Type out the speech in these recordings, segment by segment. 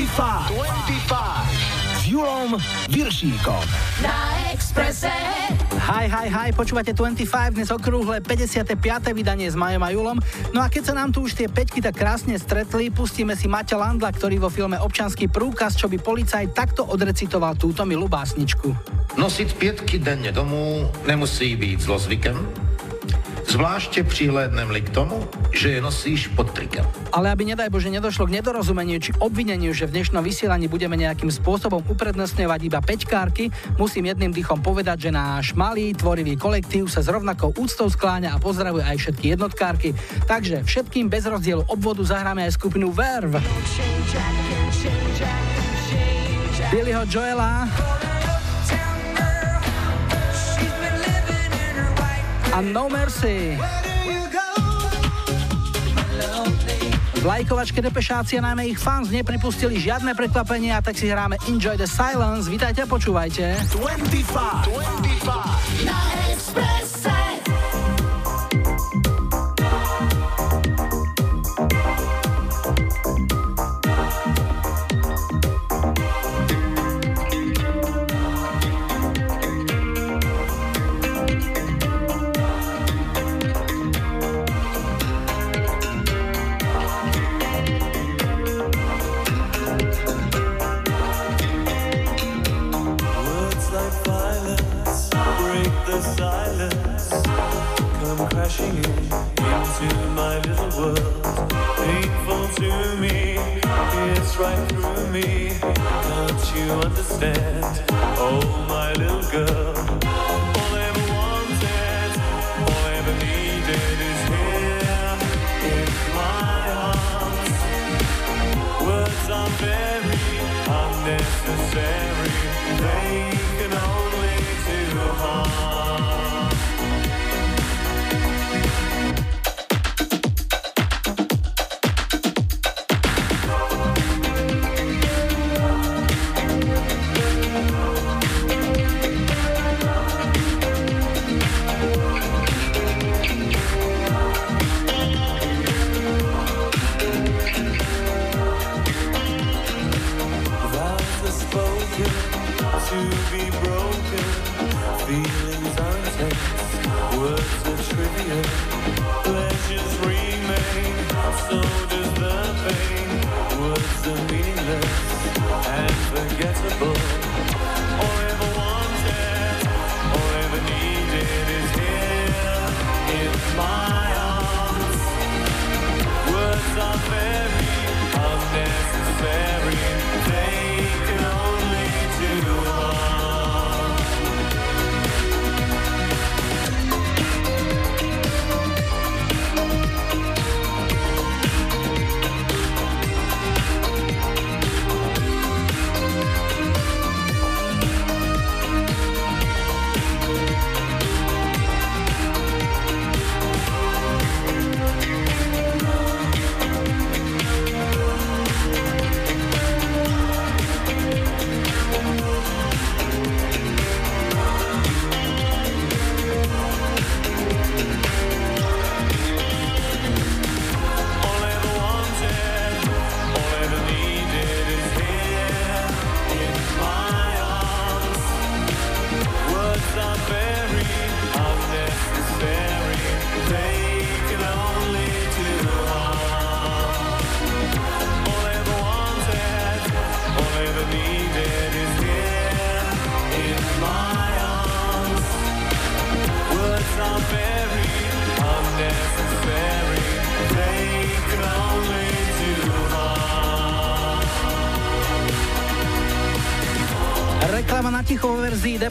25. 25. S Julom Viršíkom. Na Expresse. Hi, hi, hi, počúvate 25, dnes okrúhle 55. vydanie s Majom a Julom. No a keď sa nám tu už tie peťky tak krásne stretli, pustíme si Maťa Landla, ktorý vo filme Občanský prúkaz, čo by policaj takto odrecitoval túto milú básničku. Nosit pětky denně domů nemusí být zlozvykem, Zvláště přihlédnem-li k tomu, že je nosíš pod trikem. Ale aby nedaj Bože nedošlo k nedorozumeniu či obvineniu, že v dnešnom vysielaní budeme nejakým spôsobom uprednostňovať iba peťkárky, musím jedným dýchom povedať, že náš malý tvorivý kolektív sa s rovnakou úctou skláňa a pozdravuje aj všetky jednotkárky. Takže všetkým bez rozdielu obvodu zahráme aj skupinu Verve. Billyho Joela a No Mercy. V lajkovačke Depešáci a najmä ich fans nepripustili žiadne prekvapenia, tak si hráme Enjoy the Silence. Vítajte a počúvajte. 25. 25. Na Expresse. crashing in into my little world. Painful to me, it's right through me. Don't you understand? Oh, my little girl.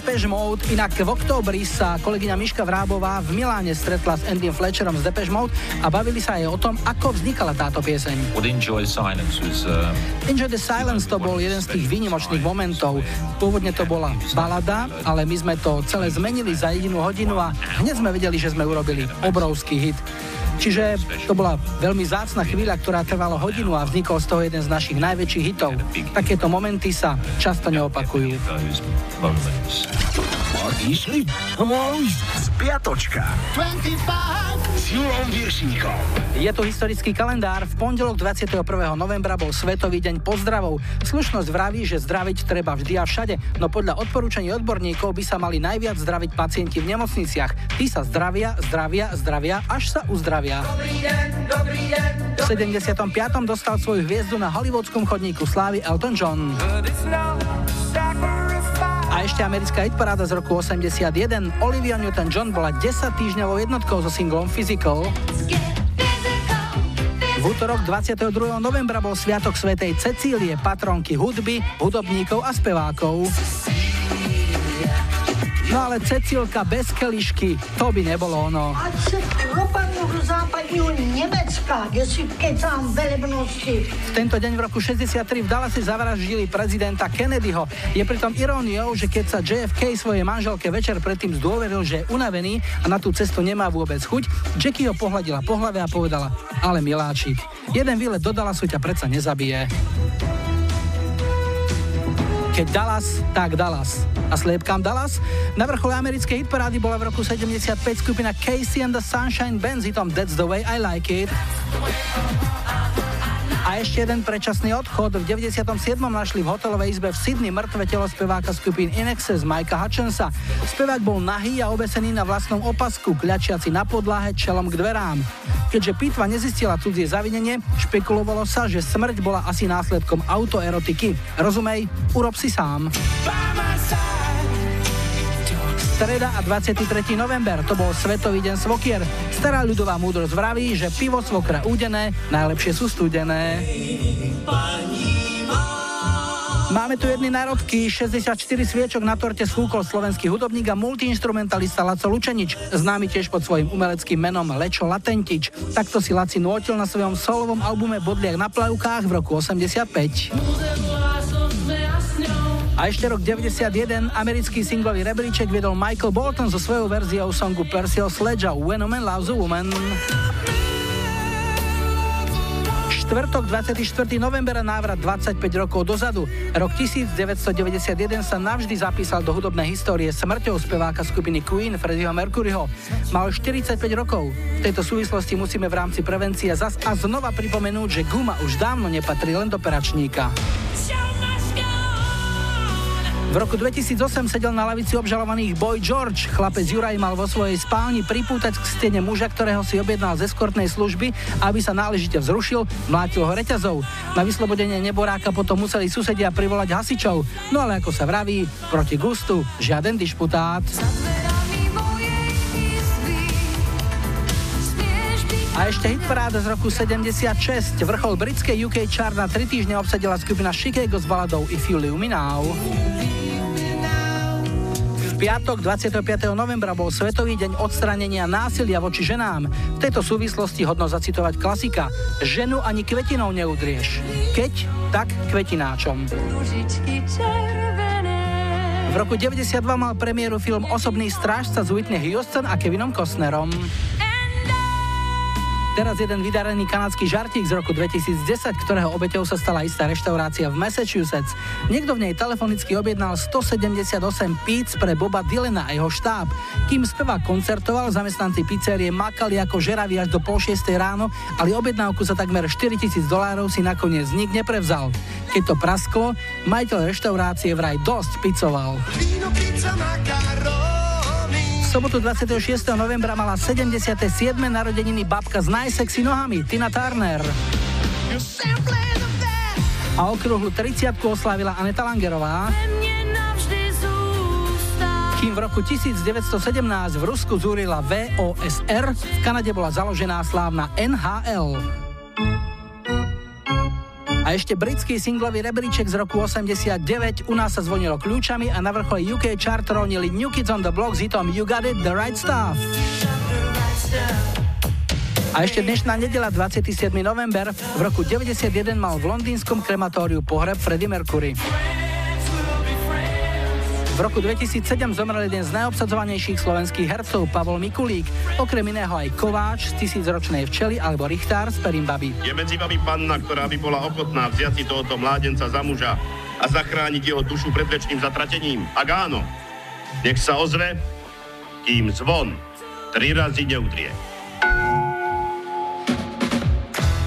Depeche Mode. Inak v októbri sa kolegyňa Miška Vrábová v Miláne stretla s Andym Fletcherom z Depeche Mode a bavili sa aj o tom, ako vznikala táto pieseň. Enjoy, Silence was, uh... Enjoy the Silence to bol jeden z tých výnimočných momentov. Pôvodne to bola balada, ale my sme to celé zmenili za jedinú hodinu a hneď sme vedeli, že sme urobili obrovský hit. Čiže to bola veľmi zácna chvíľa, ktorá trvala hodinu a vznikol z toho jeden z našich najväčších hitov. Takéto momenty sa často neopakujú. Išli? Môj spiatočka. 25 s Julom Viršíkom. Je tu historický kalendár. V pondelok 21. novembra bol Svetový deň pozdravov. Slušnosť vraví, že zdraviť treba vždy a všade, no podľa odporúčaní odborníkov by sa mali najviac zdraviť pacienti v nemocniciach. Tí sa zdravia, zdravia, zdravia, až sa uzdravia. V 75. dostal svoju hviezdu na hollywoodskom chodníku slávy Elton John. Ešte americká hitparáda z roku 81. Olivia Newton-John bola 10 týždňovou jednotkou so singlom Physical. V útorok 22. novembra bol Sviatok svätej Cecílie, patronky hudby, hudobníkov a spevákov. No ale Cecilka bez kelišky, to by nebolo ono. Ať se propadnú do západního Nemecka, kde si kecám velebnosti. V tento deň v roku 63 v Dallase zavraždili prezidenta Kennedyho. Je pritom iróniou, že keď sa JFK svojej manželke večer predtým zdôveril, že je unavený a na tú cestu nemá vôbec chuť, Jackie ho pohľadila po hlave a povedala, ale miláčik, jeden výlet do Dallasu ťa predsa nezabije. Keď Dallas, tak Dallas. A sliepkám Dallas? Na vrchole americkej hitparády bola v roku 75 skupina Casey and the Sunshine Band s hitom That's the way I like it. A ešte jeden predčasný odchod. V 97. našli v hotelovej izbe v Sydney mŕtve telo speváka skupín Inexes Mikea Hutchensa. Spevák bol nahý a obesený na vlastnom opasku, kľačiaci na podlahe čelom k dverám. Keďže pitva nezistila cudzie zavinenie, špekulovalo sa, že smrť bola asi následkom autoerotiky. Rozumej, urob si sám. Streda a 23. november, to bol Svetový deň svokier. Stará ľudová múdrosť vraví, že pivo svokra údené, najlepšie sú studené. Máme tu jedny národky, 64 sviečok na torte schúkol slovenský hudobník a multiinstrumentalista Laco Lučenič, známy tiež pod svojim umeleckým menom Lečo Latentič. Takto si Laci nutil na svojom solovom albume Bodliak na plavkách v roku 85. A ešte rok 91 americký singlový rebríček viedol Michael Bolton so svojou verziou songu Percyho Sledgea When a Man Loves a Woman. Štvrtok 24. november návrat 25 rokov dozadu. Rok 1991 sa navždy zapísal do hudobnej histórie smrťou speváka skupiny Queen Freddieho Mercuryho. Mal 45 rokov. V tejto súvislosti musíme v rámci prevencie zas a znova pripomenúť, že guma už dávno nepatrí len do peračníka. V roku 2008 sedel na lavici obžalovaných Boy George. Chlapec Juraj mal vo svojej spálni pripútať k stene muža, ktorého si objednal z eskortnej služby, aby sa náležite vzrušil, mlátil ho reťazov. Na vyslobodenie neboráka potom museli susedia privolať hasičov. No ale ako sa vraví, proti gustu žiaden dišputát. A ešte hitparáda z roku 76. Vrchol britskej UK chart na 3 týždne obsadila skupina Chicago s baladou If You Leave Me Now piatok 25. novembra bol Svetový deň odstranenia násilia voči ženám. V tejto súvislosti hodno zacitovať klasika. Ženu ani kvetinou neudrieš. Keď, tak kvetináčom. V roku 92 mal premiéru film Osobný strážca s Whitney Houston a Kevinom Costnerom. Teraz jeden vydarený kanadský žartík z roku 2010, ktorého obeťou sa stala istá reštaurácia v Massachusetts. Niekto v nej telefonicky objednal 178 píc pre Boba Dylana a jeho štáb. Kým spevák koncertoval, zamestnanci pizzerie makali ako žeraví až do pol ráno, ale objednávku za takmer 4000 dolárov si nakoniec nik neprevzal. Keď to prasklo, majiteľ reštaurácie vraj dosť picoval. Víno, pizza, sobotu 26. novembra mala 77. narodeniny babka s najsexy nohami, Tina Turner. A okruhlu 30 oslávila Aneta Langerová. Kým v roku 1917 v Rusku zúrila VOSR, v Kanade bola založená slávna NHL. A ešte britský singlový rebríček z roku 89, u nás sa zvonilo kľúčami a na vrchole UK chart ronili New Kids on the Block s hitom You Got It, The Right Stuff. A ešte dnešná nedela 27. november v roku 91 mal v londýnskom krematóriu pohreb Freddie Mercury. V roku 2007 zomrel jeden z najobsadzovanejších slovenských hercov Pavol Mikulík, okrem iného aj Kováč z tisícročnej včely alebo Richtár z Perimbaby. Je medzi vami panna, ktorá by bola ochotná vziať si tohoto mládenca za muža a zachrániť jeho dušu pred väčšným zatratením? Ak áno, nech sa ozve, kým zvon tri razy neudrie.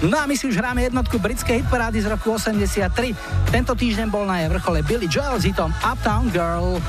No a my si už hráme jednotku britskej hitparády z roku 83. Tento týždeň bol na jej vrchole Billy Joel s hitom Uptown Girl.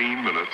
15 minutes.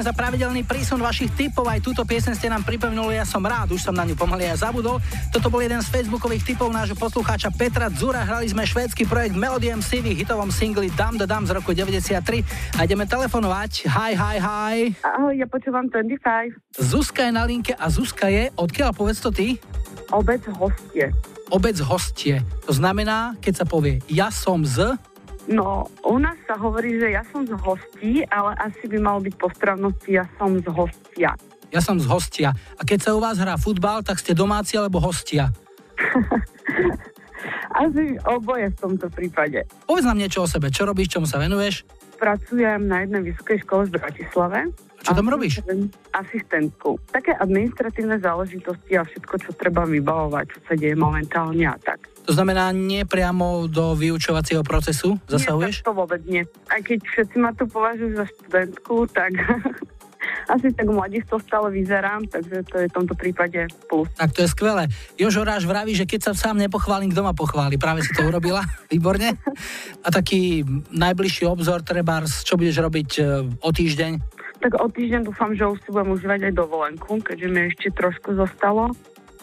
Ďakujeme za pravidelný prísun vašich tipov. Aj túto piesen ste nám pripomenuli, ja som rád, už som na ňu pomaly aj zabudol. Toto bol jeden z facebookových tipov nášho poslucháča Petra Dzura. Hrali sme švédsky projekt Melody MC v hitovom singli Dam the Dam z roku 93. A ideme telefonovať. Hi, hi, hi. Ahoj, ja počúvam 25. Zuzka je na linke a Zuzka je, odkiaľ povedz to ty? Obec hostie. Obec hostie. To znamená, keď sa povie ja som z... No, u nás sa hovorí, že ja som z hostí, ale asi by malo byť po správnosti ja som z hostia. Ja som z hostia. A keď sa u vás hrá futbal, tak ste domáci alebo hostia? Asi oboje v tomto prípade. Povedz nám niečo o sebe. Čo robíš, čomu sa venuješ? Pracujem na jednej vysokej škole v Bratislave. Čo tam robíš? Asistentku. Také administratívne záležitosti a všetko, čo treba vybavovať, čo sa deje momentálne a tak. To znamená, nie priamo do vyučovacieho procesu zasahuješ? Nie, to vôbec nie. Aj keď všetci ma tu považujú za študentku, tak asi tak mladisto stále vyzerám, takže to je v tomto prípade plus. Tak to je skvelé. Jožo Ráš vraví, že keď sa sám nepochválim, kto ma pochváli. Práve si to urobila. Výborne. A taký najbližší obzor, treba, čo budeš robiť e, o týždeň? Tak o týždeň dúfam, že už si budem užívať aj dovolenku, keďže mi ešte trošku zostalo.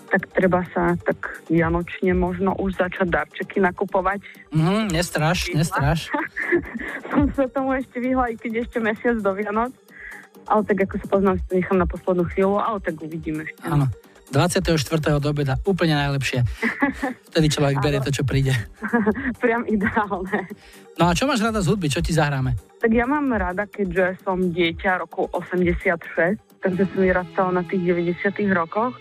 Tak treba sa tak vianočne možno už začať darčeky nakupovať. Mhm, nestraš, nestraš. Som sa tomu ešte vyhla, i keď ešte mesiac do Vianoc. Ale tak ako sa poznám, si to nechám na poslednú chvíľu, ale tak uvidíme ešte. Áno. 24. do obeda, úplne najlepšie. Vtedy človek berie to, čo príde. Priam ideálne. No a čo máš rada z hudby? Čo ti zahráme? Tak ja mám rada, keďže som dieťa roku 86, takže som vyrastala na tých 90 rokoch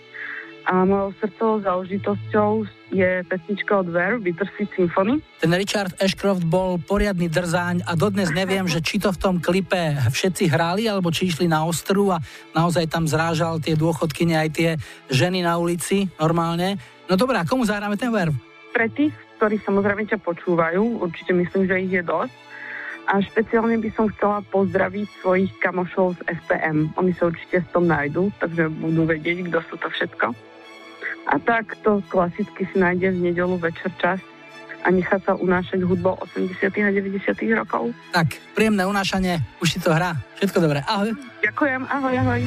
a mojou srdcovou záležitosťou je pesnička od Ver, Bittersweet Symphony. Ten Richard Ashcroft bol poriadny drzáň a dodnes neviem, že či to v tom klipe všetci hráli, alebo či išli na ostru a naozaj tam zrážal tie dôchodkyne aj tie ženy na ulici normálne. No dobrá, komu zahráme ten verb? Pre tých, ktorí samozrejme ťa počúvajú, určite myslím, že ich je dosť. A špeciálne by som chcela pozdraviť svojich kamošov z SPM. Oni sa určite s tom nájdú, takže budú vedieť, kto sú to všetko. A tak to klasicky si nájde v nedelu večer čas a nechá sa unášať hudbou 80. a 90. rokov. Tak, príjemné unášanie, už si to hrá. Všetko dobré. Ahoj. Ďakujem, ahoj, ahoj.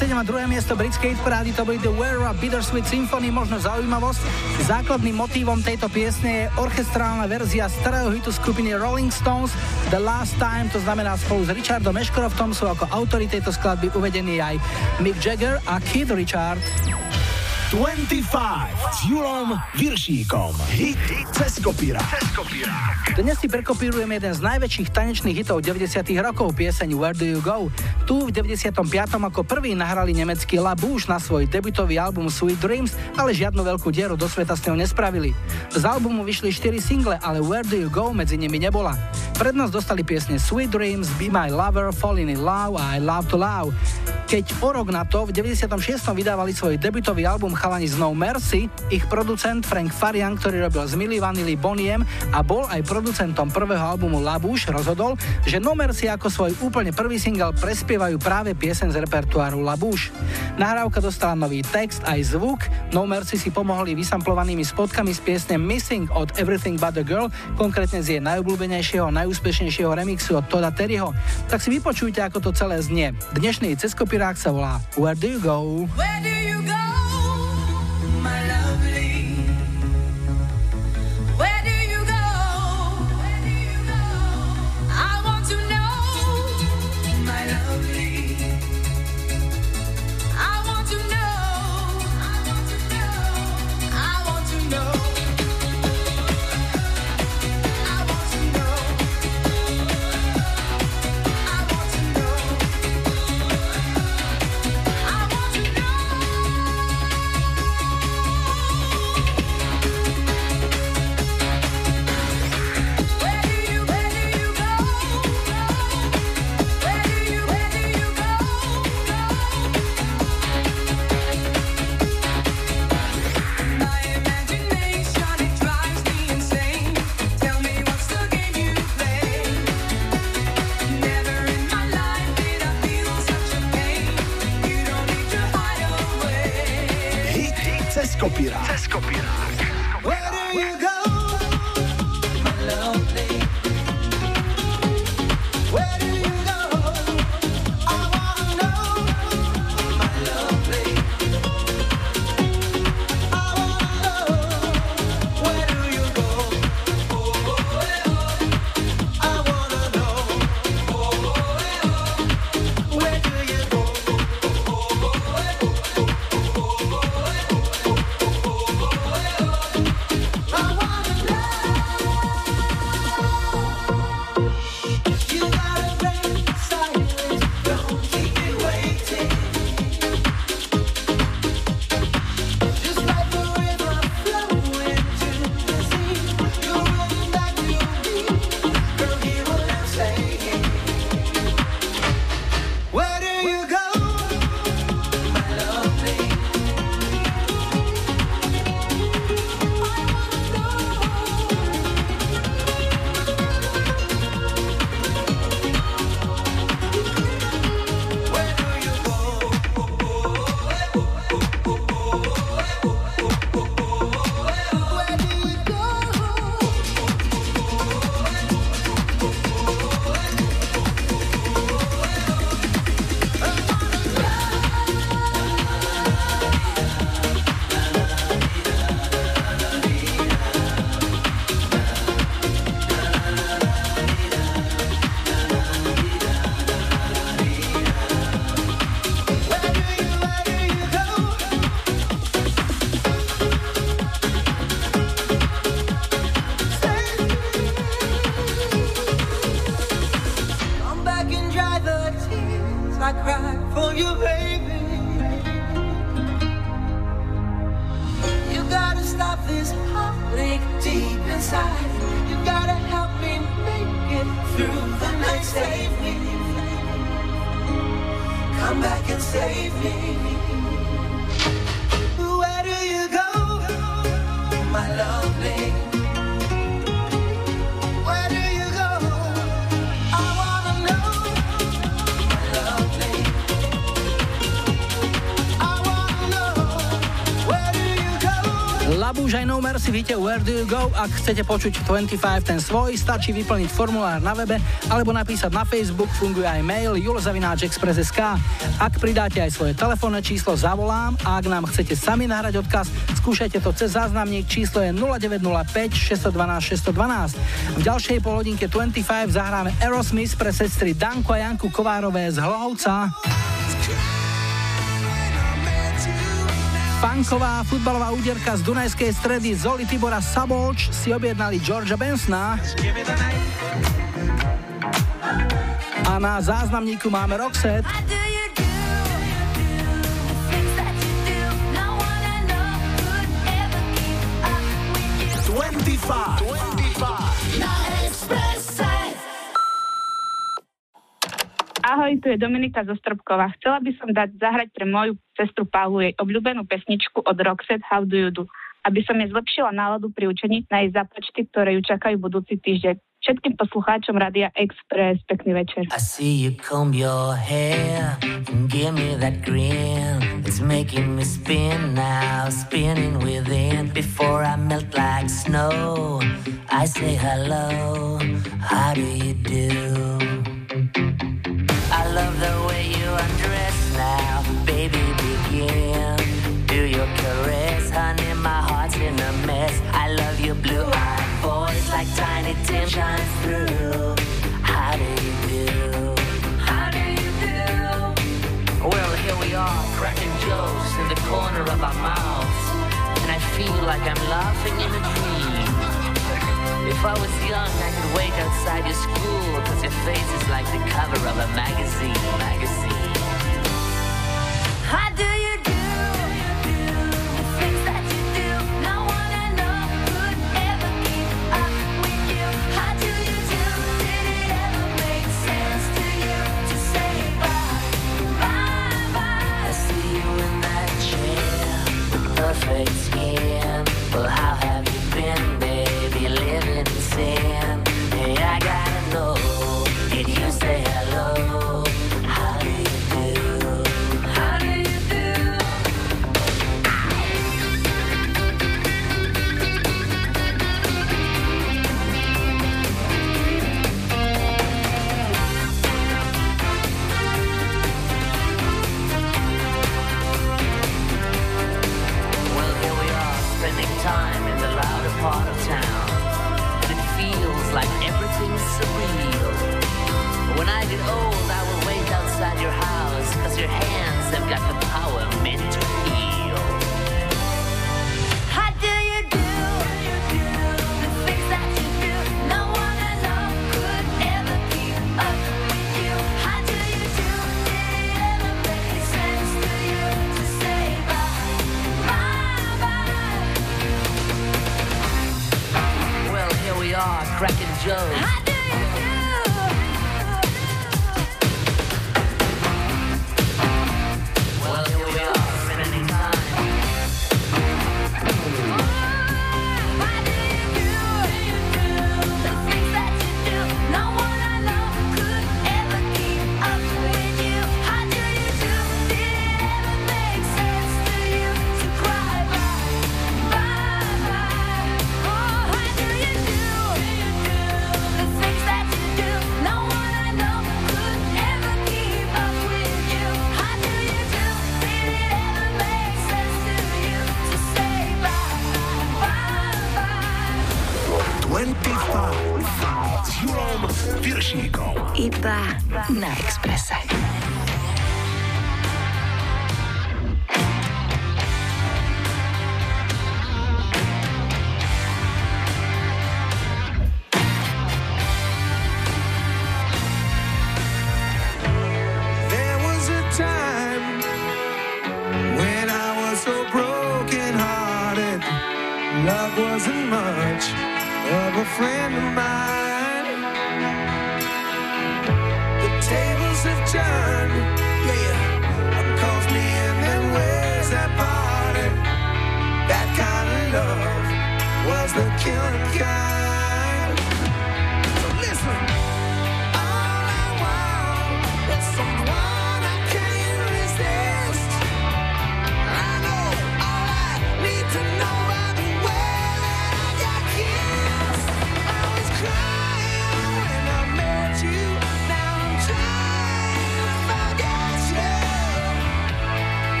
67 a druhé miesto britskej parády to boli The Wear a Bittersweet Symphony, možno zaujímavosť. Základným motívom tejto piesne je orchestrálna verzia starého hitu skupiny Rolling Stones The Last Time, to znamená spolu s Richardom Ashcroftom sú ako autory tejto skladby uvedení aj Mick Jagger a Keith Richard. 25 s Julom Viršíkom. Hit cez kopírák. Dnes si prekopírujem jeden z najväčších tanečných hitov 90 rokov, pieseň Where Do You Go. Tu v 95. ako prvý nahrali nemecký La Bouche na svoj debutový album Sweet Dreams, ale žiadnu veľkú dieru do sveta s ňou nespravili. Z albumu vyšli 4 single, ale Where Do You Go medzi nimi nebola. Prednosť dostali piesne Sweet Dreams, Be My Lover, Falling in Love a I Love to Love. Keď o rok na to v 96. vydávali svoj debutový album chalani z No Mercy, ich producent Frank Farian, ktorý robil z Milli Vanilli Boniem a bol aj producentom prvého albumu Labuš, rozhodol, že No Mercy ako svoj úplne prvý single prespievajú práve piesen z repertoáru Labuš. Nahrávka dostala nový text aj zvuk, No Mercy si pomohli vysamplovanými spotkami z piesne Missing od Everything But a Girl, konkrétne z jej najobľúbenejšieho a najúspešnejšieho remixu od Toda Terryho. Tak si vypočujte, ako to celé znie. Dnešný ceskopirák sa volá Where Do You Go? Where do you go? Where Do You Go. Ak chcete počuť 25 ten svoj, stačí vyplniť formulár na webe alebo napísať na Facebook, funguje aj mail julzavináčexpress.sk. Ak pridáte aj svoje telefónne číslo, zavolám a ak nám chcete sami nahrať odkaz, skúšajte to cez záznamník, číslo je 0905 612 612. V ďalšej polhodinke 25 zahráme Aerosmith pre sestry Danko a Janku Kovárové z Hlohovca. Funková futbalová úderka z Dunajskej stredy Zoli Tibora Sabolč si objednali Georgia Bensona. A na záznamníku máme Roxette. Je Dominika zo Stropkova. Chcela by som dať zahrať pre moju sestru Paulu jej obľúbenú pesničku od Roxette How Do You Do, aby som jej zlepšila náladu pri učení na jej započty, ktoré ju čakajú budúci týždeň. Všetkým poslucháčom Radia Express pekný večer. I see you comb your hair and give me that grin. It's making me spin now, spinning within. Before I melt like snow, I say hello. How do you do? I love the way you undress now, baby. Begin. Do your caress, honey. My heart's in a mess. I love your blue-eyed voice like Tiny Tim shines through. How do you do? How do you do? Well, here we are, cracking jokes in the corner of our mouths, and I feel like I'm laughing in a dream. If I was young, I could wait outside your school, cause your face is like the cover of a magazine, magazine. How do you do? Did it ever make sense to you to say bye, bye, bye to you and that chance, the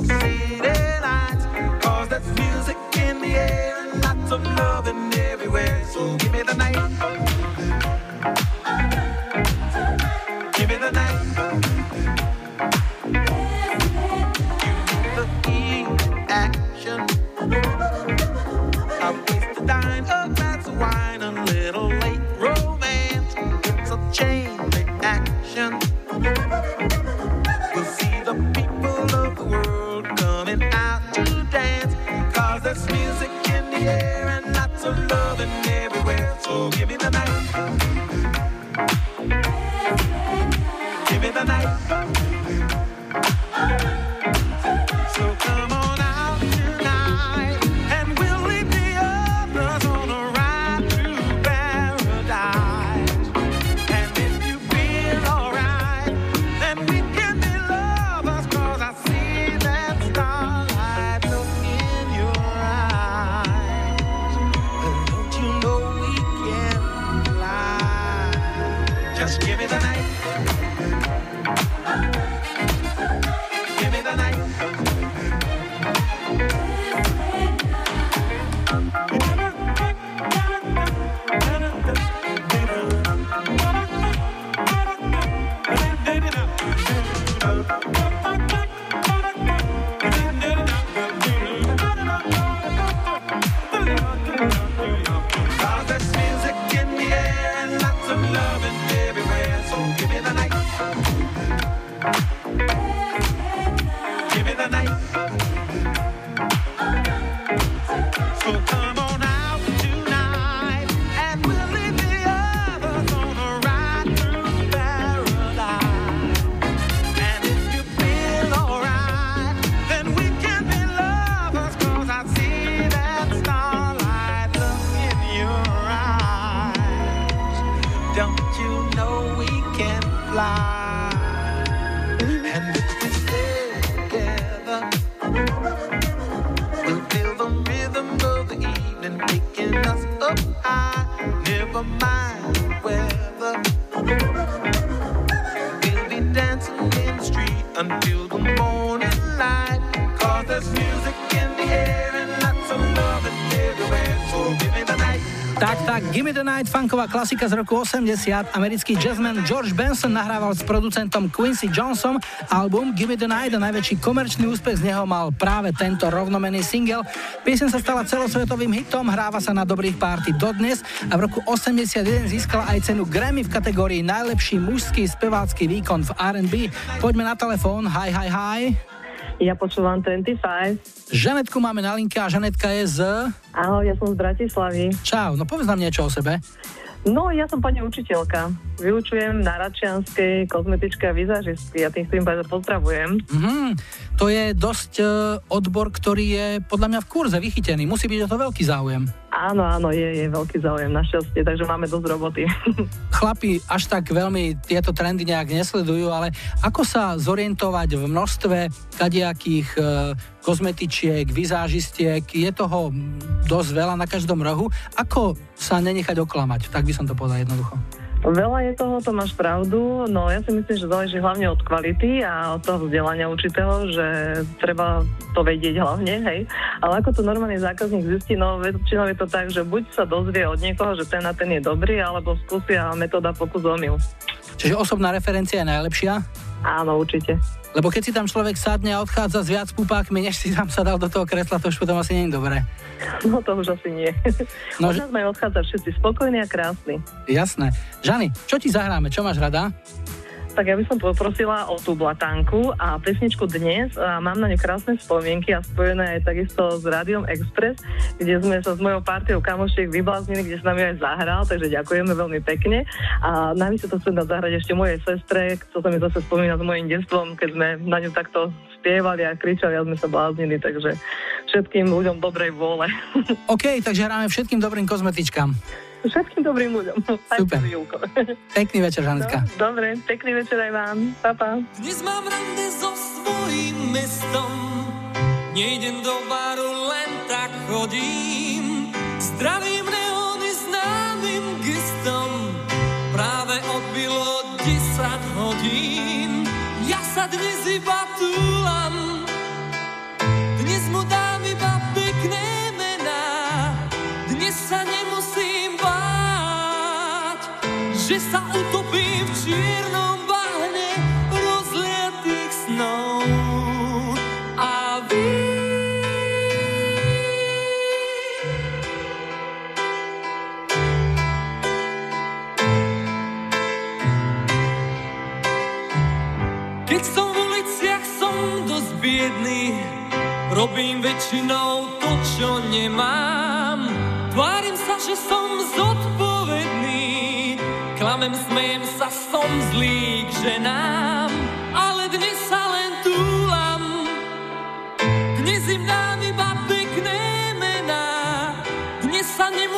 Michaels. Night, funková klasika z roku 80. Americký jazzman George Benson nahrával s producentom Quincy Johnson album Gimme the Night a najväčší komerčný úspech z neho mal práve tento rovnomený single. Piesen sa stala celosvetovým hitom, hráva sa na dobrých párty dodnes a v roku 81 získala aj cenu Grammy v kategórii najlepší mužský spevácky výkon v R&B. Poďme na telefón, hi, hi, hi. Ja počúvam 25. Žanetku máme na linke a Žanetka je z... Ahoj, ja som z Bratislavy. Čau, no povedz nám niečo o sebe. No, ja som pani učiteľka. Vyučujem na Račianskej kozmetičke a vizážistky a tým tým pozdravujem. Mhm, to je dosť e, odbor, ktorý je podľa mňa v kurze vychytený. Musí byť o to veľký záujem. Áno, áno, je, je veľký záujem našťastie, takže máme dosť roboty. Chlapi až tak veľmi tieto trendy nejak nesledujú, ale ako sa zorientovať v množstve kadejakých e, kozmetičiek, vizážistiek, je toho dosť veľa na každom rohu. Ako sa nenechať oklamať? Tak by som to povedal jednoducho. Veľa je toho, to máš pravdu, no ja si myslím, že záleží hlavne od kvality a od toho vzdelania učiteľov, že treba to vedieť hlavne, hej. Ale ako to normálny zákazník zistí, no väčšinou je to tak, že buď sa dozvie od niekoho, že ten a ten je dobrý, alebo skúsia metóda pokus omyl. Čiže osobná referencia je najlepšia? Áno, určite. Lebo keď si tam človek sadne a odchádza s viac pupákmi, než si tam sadal do toho kresla, to už potom asi nie je dobré. No to už asi nie. No, Od nás majú odchádzať všetci spokojní a krásni. Jasné. Žany, čo ti zahráme? Čo máš rada? Tak ja by som poprosila o tú blatanku a pesničku dnes. A mám na ňu krásne spomienky a spojené aj takisto s Rádiom Express, kde sme sa s mojou partiou kamošiek vybláznili, kde s nami aj zahral, takže ďakujeme veľmi pekne. A navíc to chcem dať zahrať ešte mojej sestre, čo sa mi zase spomína s mojim detstvom, keď sme na ňu takto spievali a kričali a sme sa bláznili, takže všetkým ľuďom dobrej vôle. OK, takže hráme všetkým dobrým kozmetičkám. Všetkým dobrým ľuďom. Super. Pekný večer, Žanetka. Dobre, pekný večer aj vám. Pa, pa. Dnes mám rande so svojím mestom Nejdem do baru, len tak chodím Zdravím neóny známym gestom Práve odbilo 10 hodín Ja sa dnes iba túlam Dnes mu dám iba pekné mená Dnes sa báť že sa utopím v čiernom bahne rozlietých snov. A vy Keď som v uliciach, som dosť biedný, robím väčšinou to, čo nemám. Tvárim sa, že som zodpovedný, Klamem, smejem sa, som zlý k ženám, ale dnes sa len túlam. Dnes im dám iba pekné mená, dnes sa nemôžem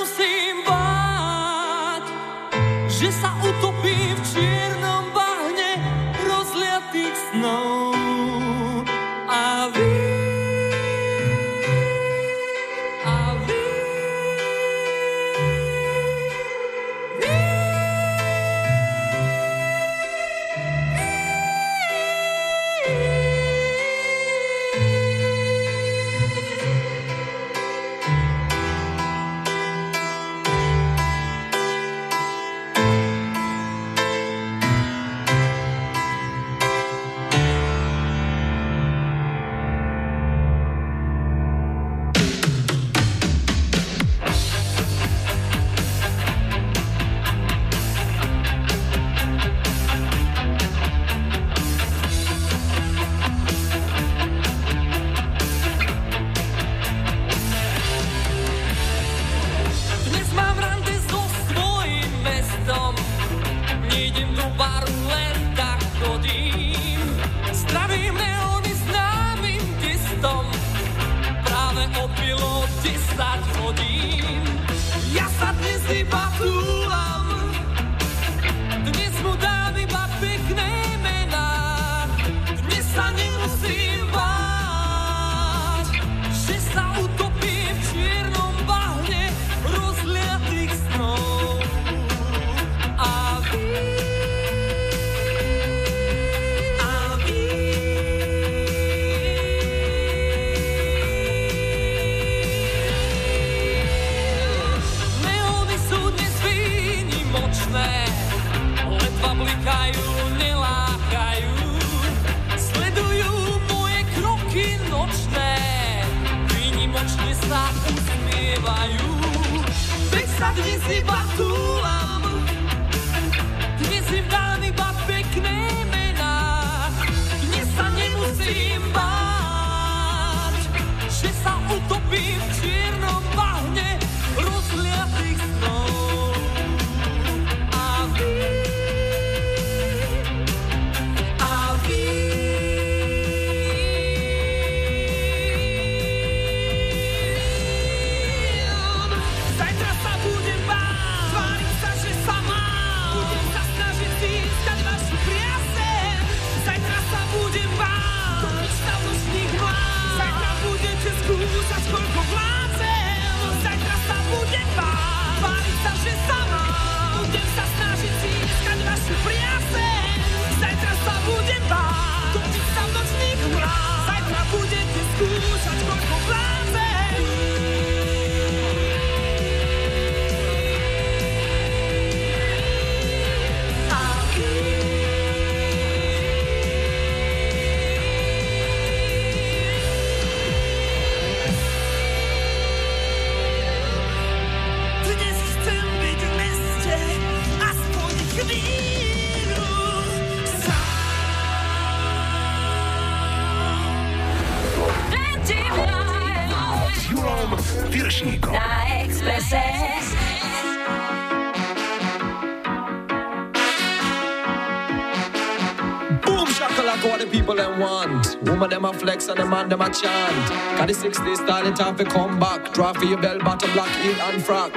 them a flex and the man them a chant. Cause the 60s starting time for come back. Draw for your bell bottom, black heel and frack.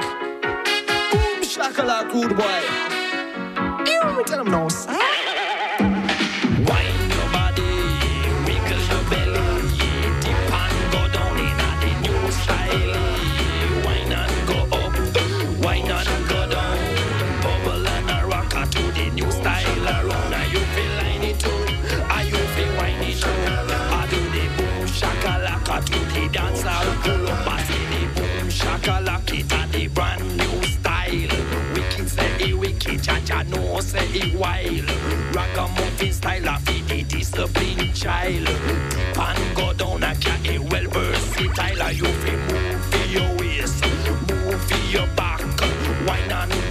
Boom, shakalak, rude boy. You tell them no fi style, it is be big child. Pan go down a cat, a well versatile. You feel move fi your waist, move fi your back, why and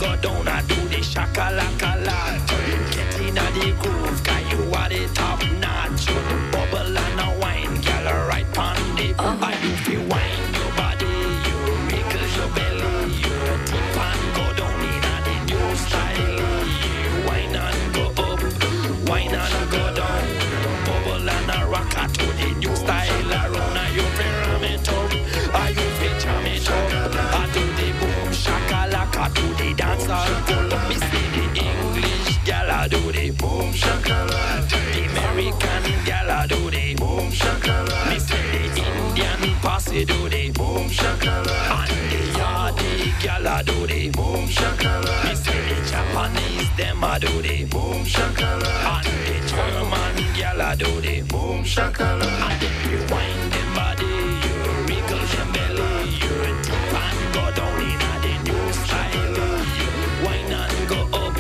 a do the boom shakalaka. He say the Japanese them a do the boom shakalaka. And the German gyal a do the boom shakalaka. And if you wind them body, you wriggle your belly, you dip and go down in a the new style. You wind and go up,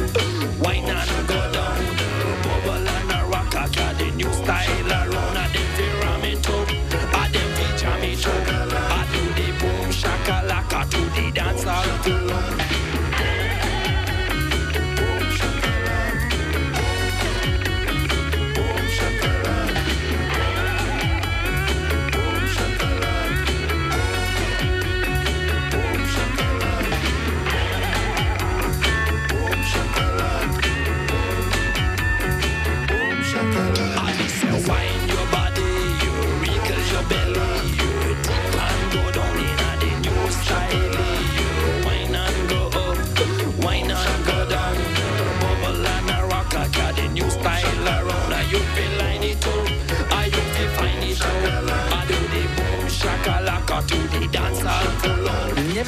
wind and go down, bubble and a rock a the new style.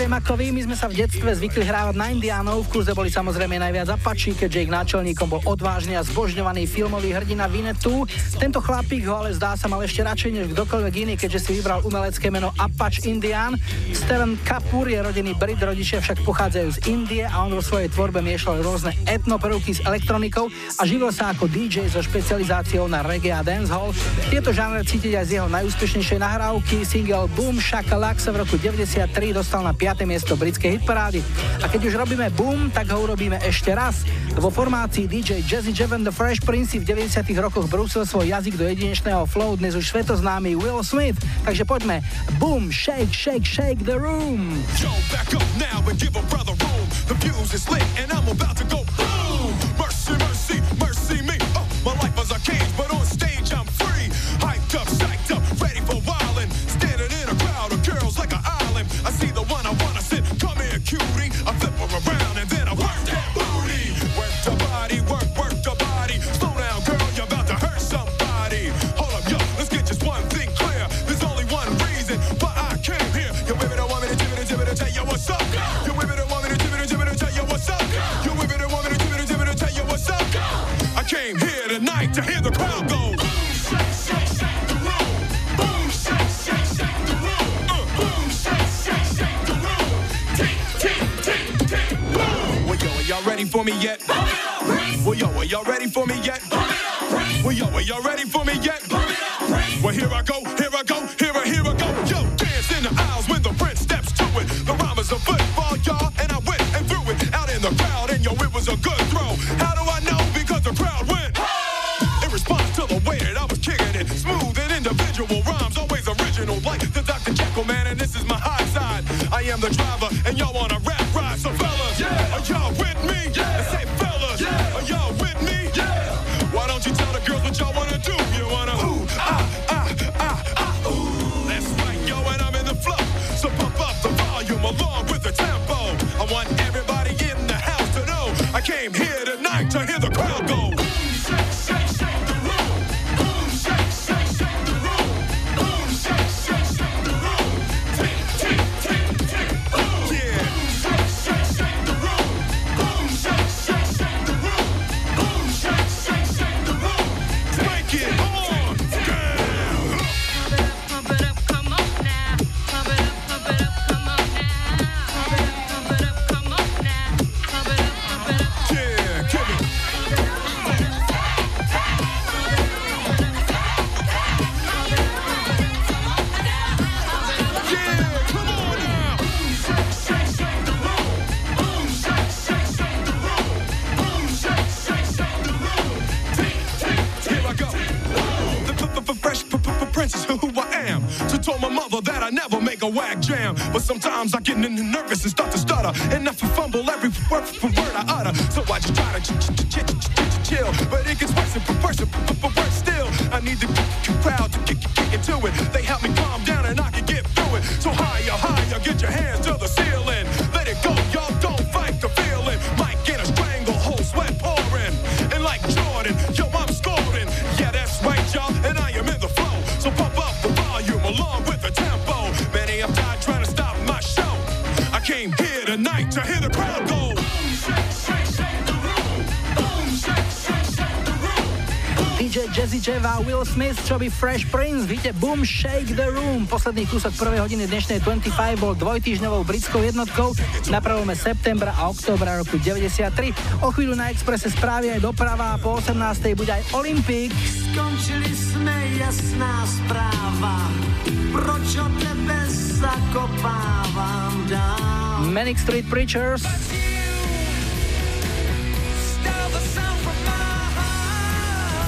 Remakovi. My sme sa v detstve zvykli hrávať na Indiánov, v kurze boli samozrejme najviac Apache, keďže ich náčelníkom bol odvážny a zbožňovaný filmový hrdina Vinetu. Tento chlapík ho ale zdá sa mal ešte radšej než kdokoľvek iný, keďže si vybral umelecké meno Apache Indian. Steven Kapoor je rodený Brit, rodičia však pochádzajú z Indie a on vo svojej tvorbe miešal rôzne etno s elektronikou a živil sa ako DJ so špecializáciou na reggae a dancehall. Tieto žánre cítiť aj z jeho najúspešnejšej nahrávky. Single Boom Shakalak sa v roku 93 dostal na 5 miesto britskej hitparády. A keď už robíme boom, tak ho urobíme ešte raz. Vo formácii DJ Jazzy Jeven The Fresh Prince v 90 rokoch brúsil svoj jazyk do jedinečného flow dnes už svetoznámy Will Smith. Takže poďme. Boom, shake, shake, shake the room. Oh, my life was a cage, but on stage I'm free. Hyped up, psyched up. What's go. a whack jam. But sometimes I get nervous and start to stutter. And if I fumble every word from Smith, čo by Fresh Prince, víte, Boom Shake the Room. Posledný kúsok prvej hodiny dnešnej 25 bol dvojtýždňovou britskou jednotkou na prvome septembra a októbra roku 93. O chvíľu na Expresse správy aj doprava a po 18. bude aj Olympic. Skončili sme jasná správa, proč o tebe zakopávam dál. Manic Street Preachers.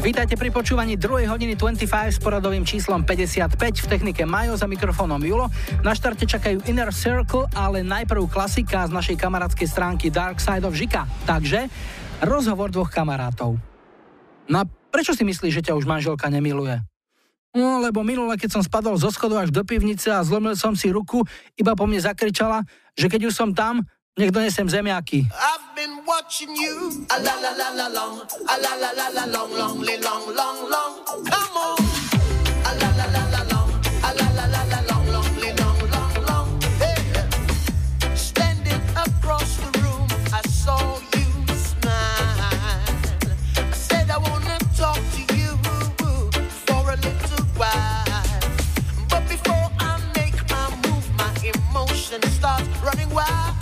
Vítajte pri počúvaní 2. hodiny 25 s poradovým číslom 55 v technike Majo za mikrofónom Julo. Na štarte čakajú Inner Circle, ale najprv klasika z našej kamarátskej stránky Dark Side of Žika. Takže rozhovor dvoch kamarátov. No a prečo si myslíš, že ťa už manželka nemiluje? No, lebo minule, keď som spadol zo schodu až do pivnice a zlomil som si ruku, iba po mne zakričala, že keď už som tam, Nech donesem zemiaky. I've been watching you. A. A long long long. Come on. A. A long long long Standing across the room, I saw you smile. I said I wanna talk to you for a little while. But before I make my move, my running wild.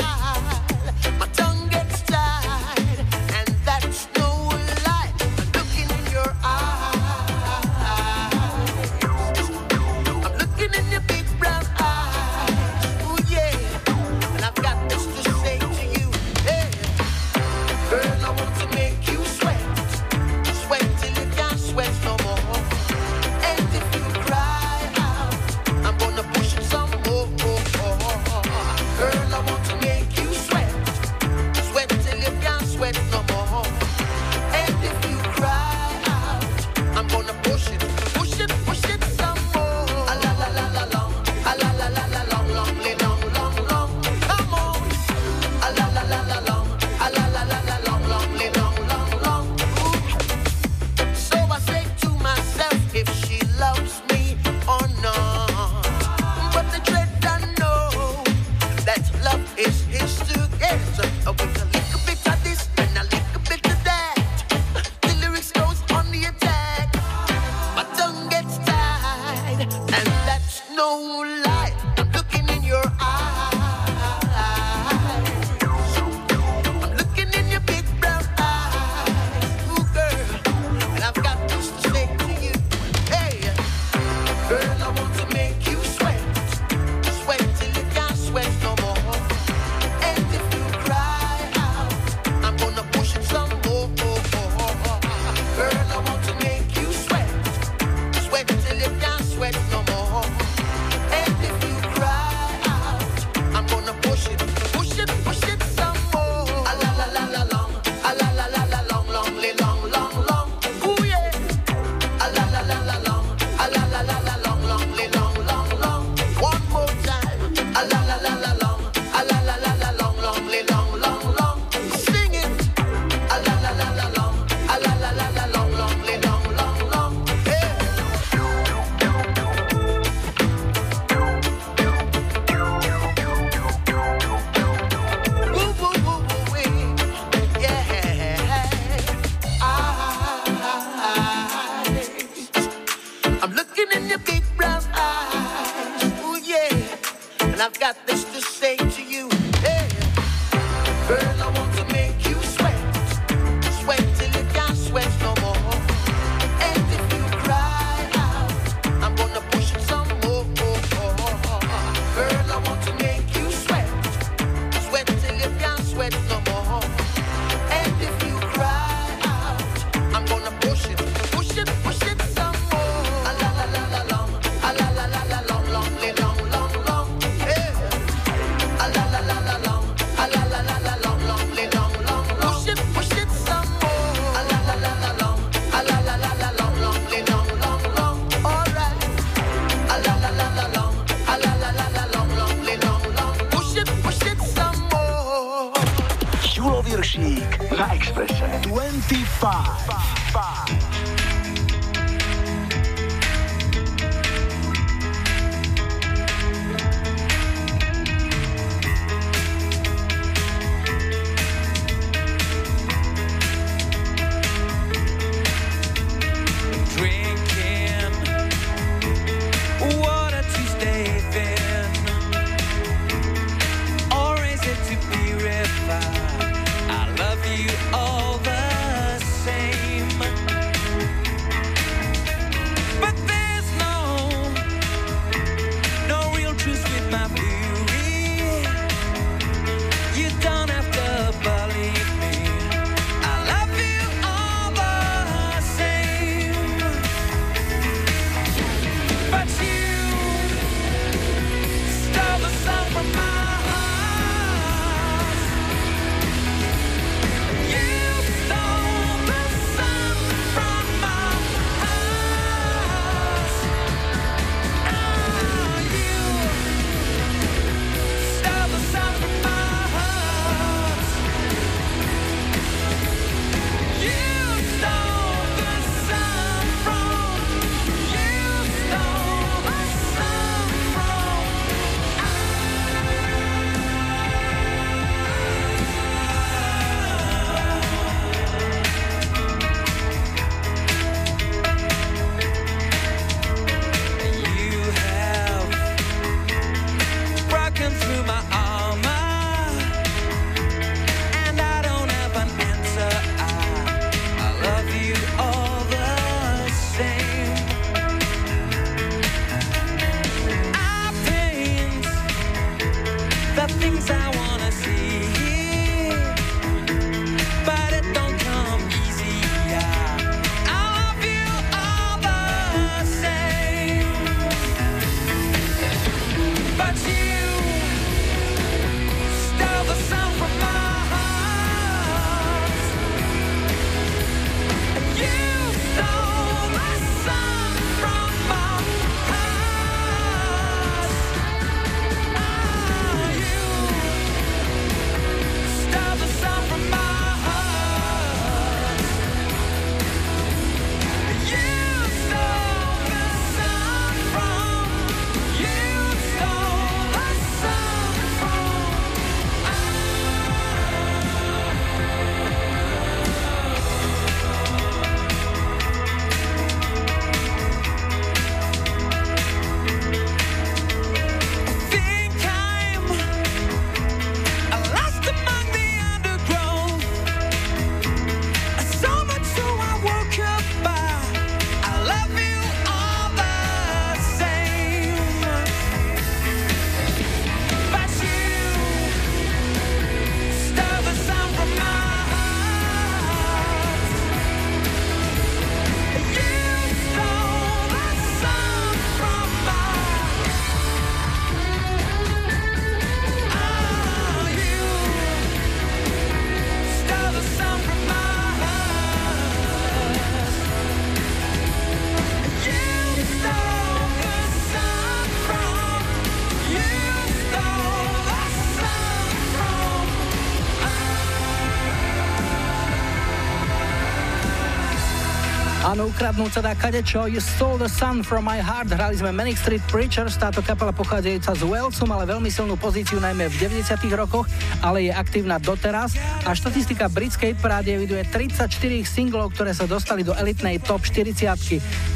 okradnúť sa dá kadečo. You stole the sun from my heart. Hrali sme Manic Street Preachers, táto kapela pochádzajúca z Walesu, mala veľmi silnú pozíciu najmä v 90 rokoch, ale je aktívna doteraz a štatistika britskej parády eviduje 34 singlov, ktoré sa dostali do elitnej top 40.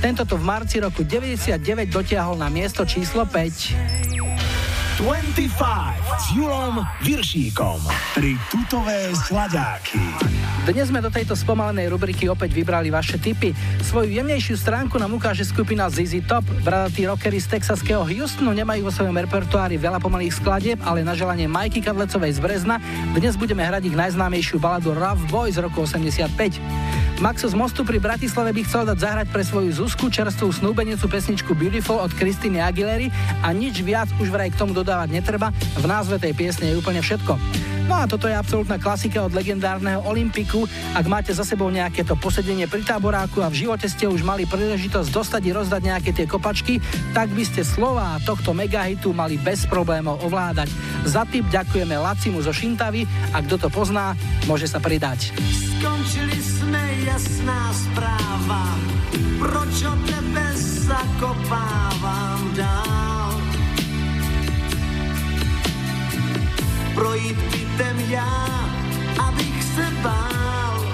Tento to v marci roku 99 dotiahol na miesto číslo 5. 25 s Julom Viršíkom. Tri tutové sladáky. Dnes sme do tejto spomalenej rubriky opäť vybrali vaše tipy. Svoju jemnejšiu stránku nám ukáže skupina ZZ Top. Bradatí rockery z texaského Houstonu nemajú vo svojom repertoári veľa pomalých skladieb, ale na želanie Majky Kadlecovej z Brezna dnes budeme hrať ich najznámejšiu baladu Rough Boy z roku 85. Maxo z Mostu pri Bratislave by chcel dať zahrať pre svoju Zuzku čerstvú snúbenicu pesničku Beautiful od Kristiny Aguilery a nič viac už vraj k tomu dodávať netreba, v názve tej piesne je úplne všetko. No a toto je absolútna klasika od legendárneho Olympiku. Ak máte za sebou nejaké to posedenie pri táboráku a v živote ste už mali príležitosť dostať i rozdať nejaké tie kopačky, tak by ste slova tohto megahitu mali bez problémov ovládať. Za tip ďakujeme Lacimu zo Šintavy a kto to pozná, môže sa pridať. Skončili jsme jasná zpráva, proč o tebe zakopávám dál. Projít bytem já, abych se bál.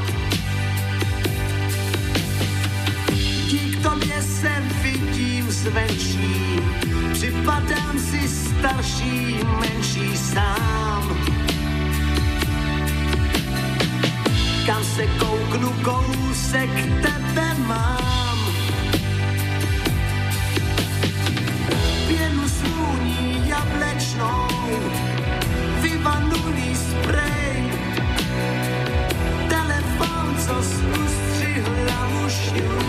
Dík tobě se vidím zvenčí, připadám si starší, menší sám. Kam se kouknu, kousek tebe mám. Pěnu svůní jablečnou, you.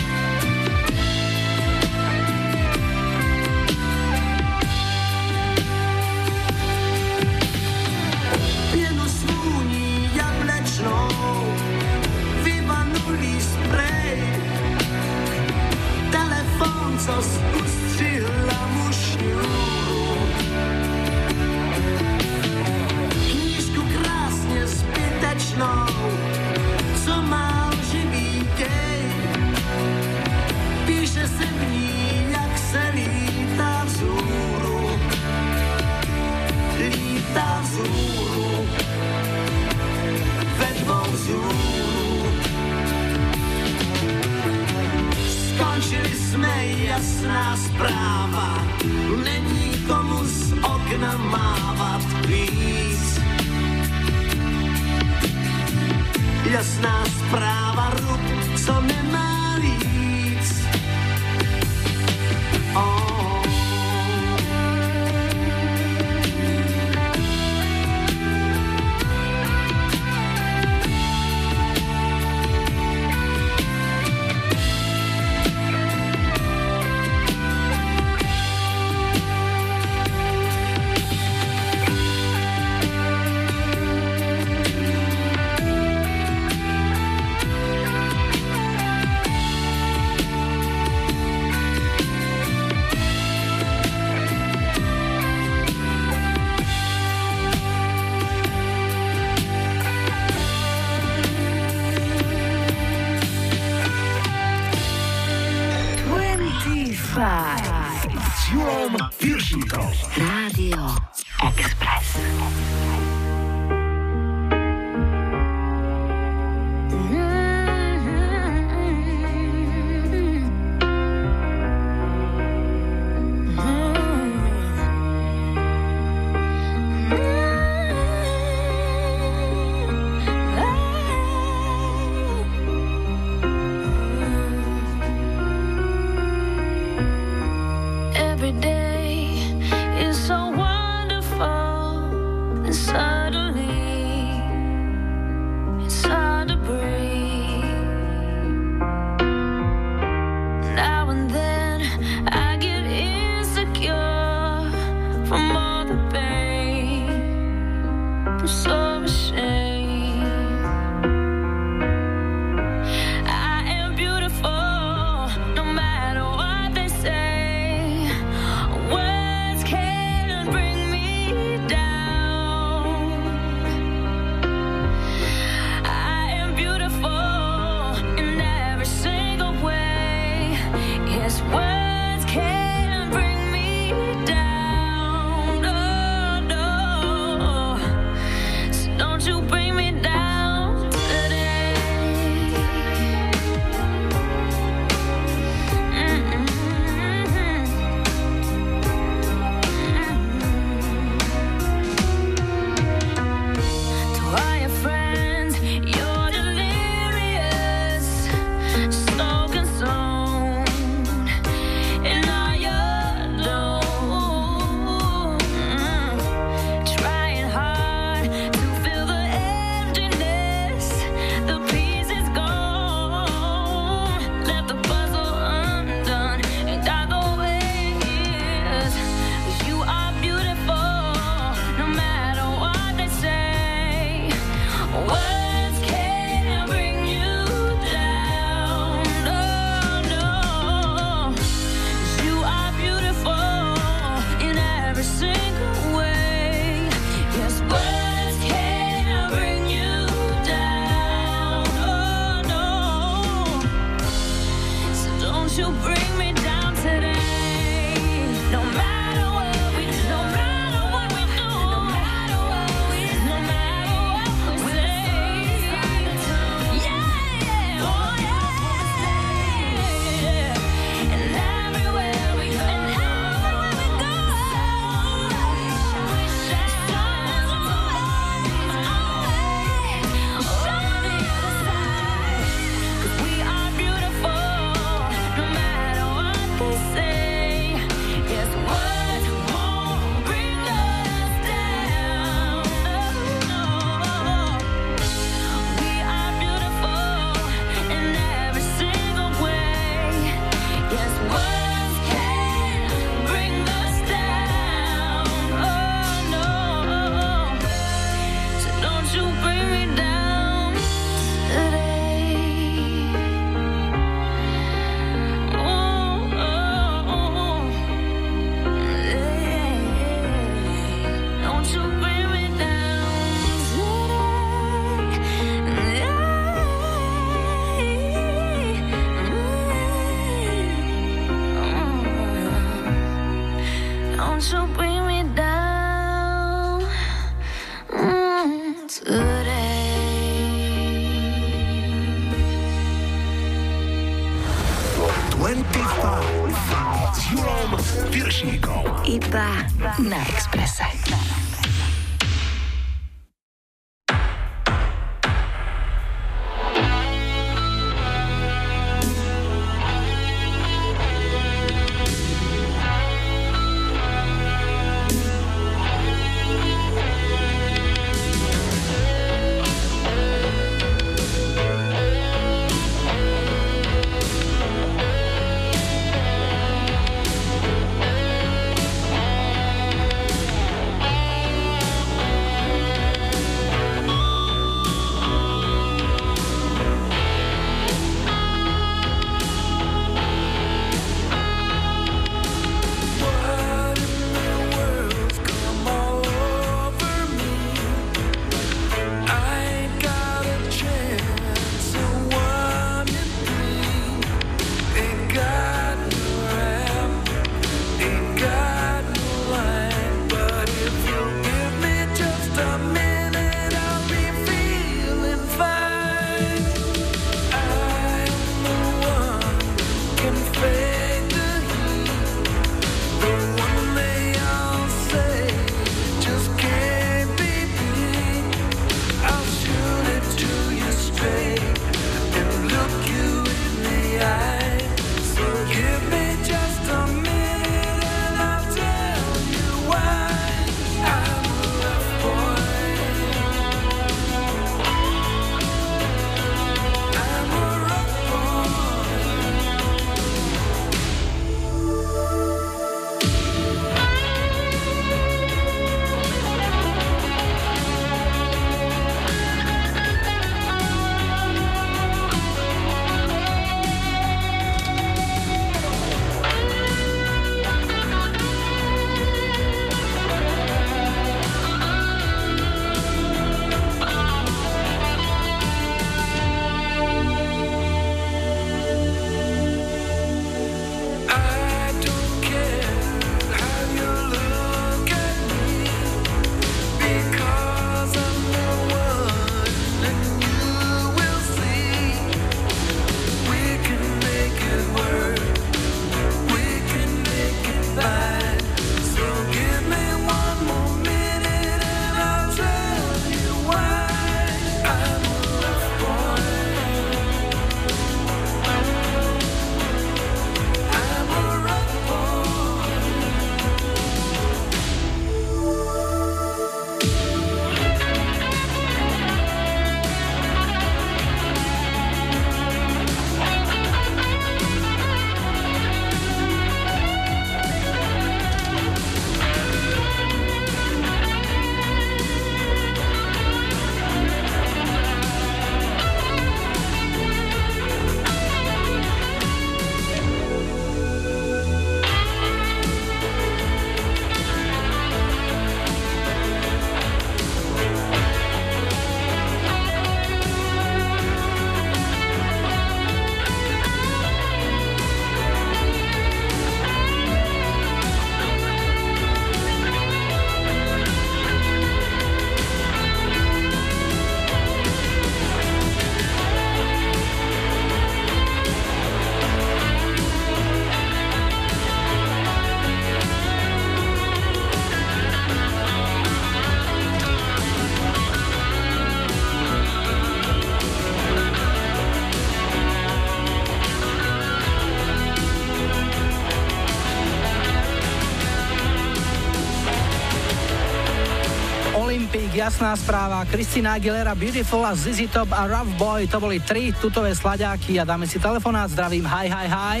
Jasná správa. Kristina Aguilera, Beautiful a ZZ Top a Rough Boy, to boli tri tutové slaďáky a dáme si telefonát. Zdravím, hi, hi, hi.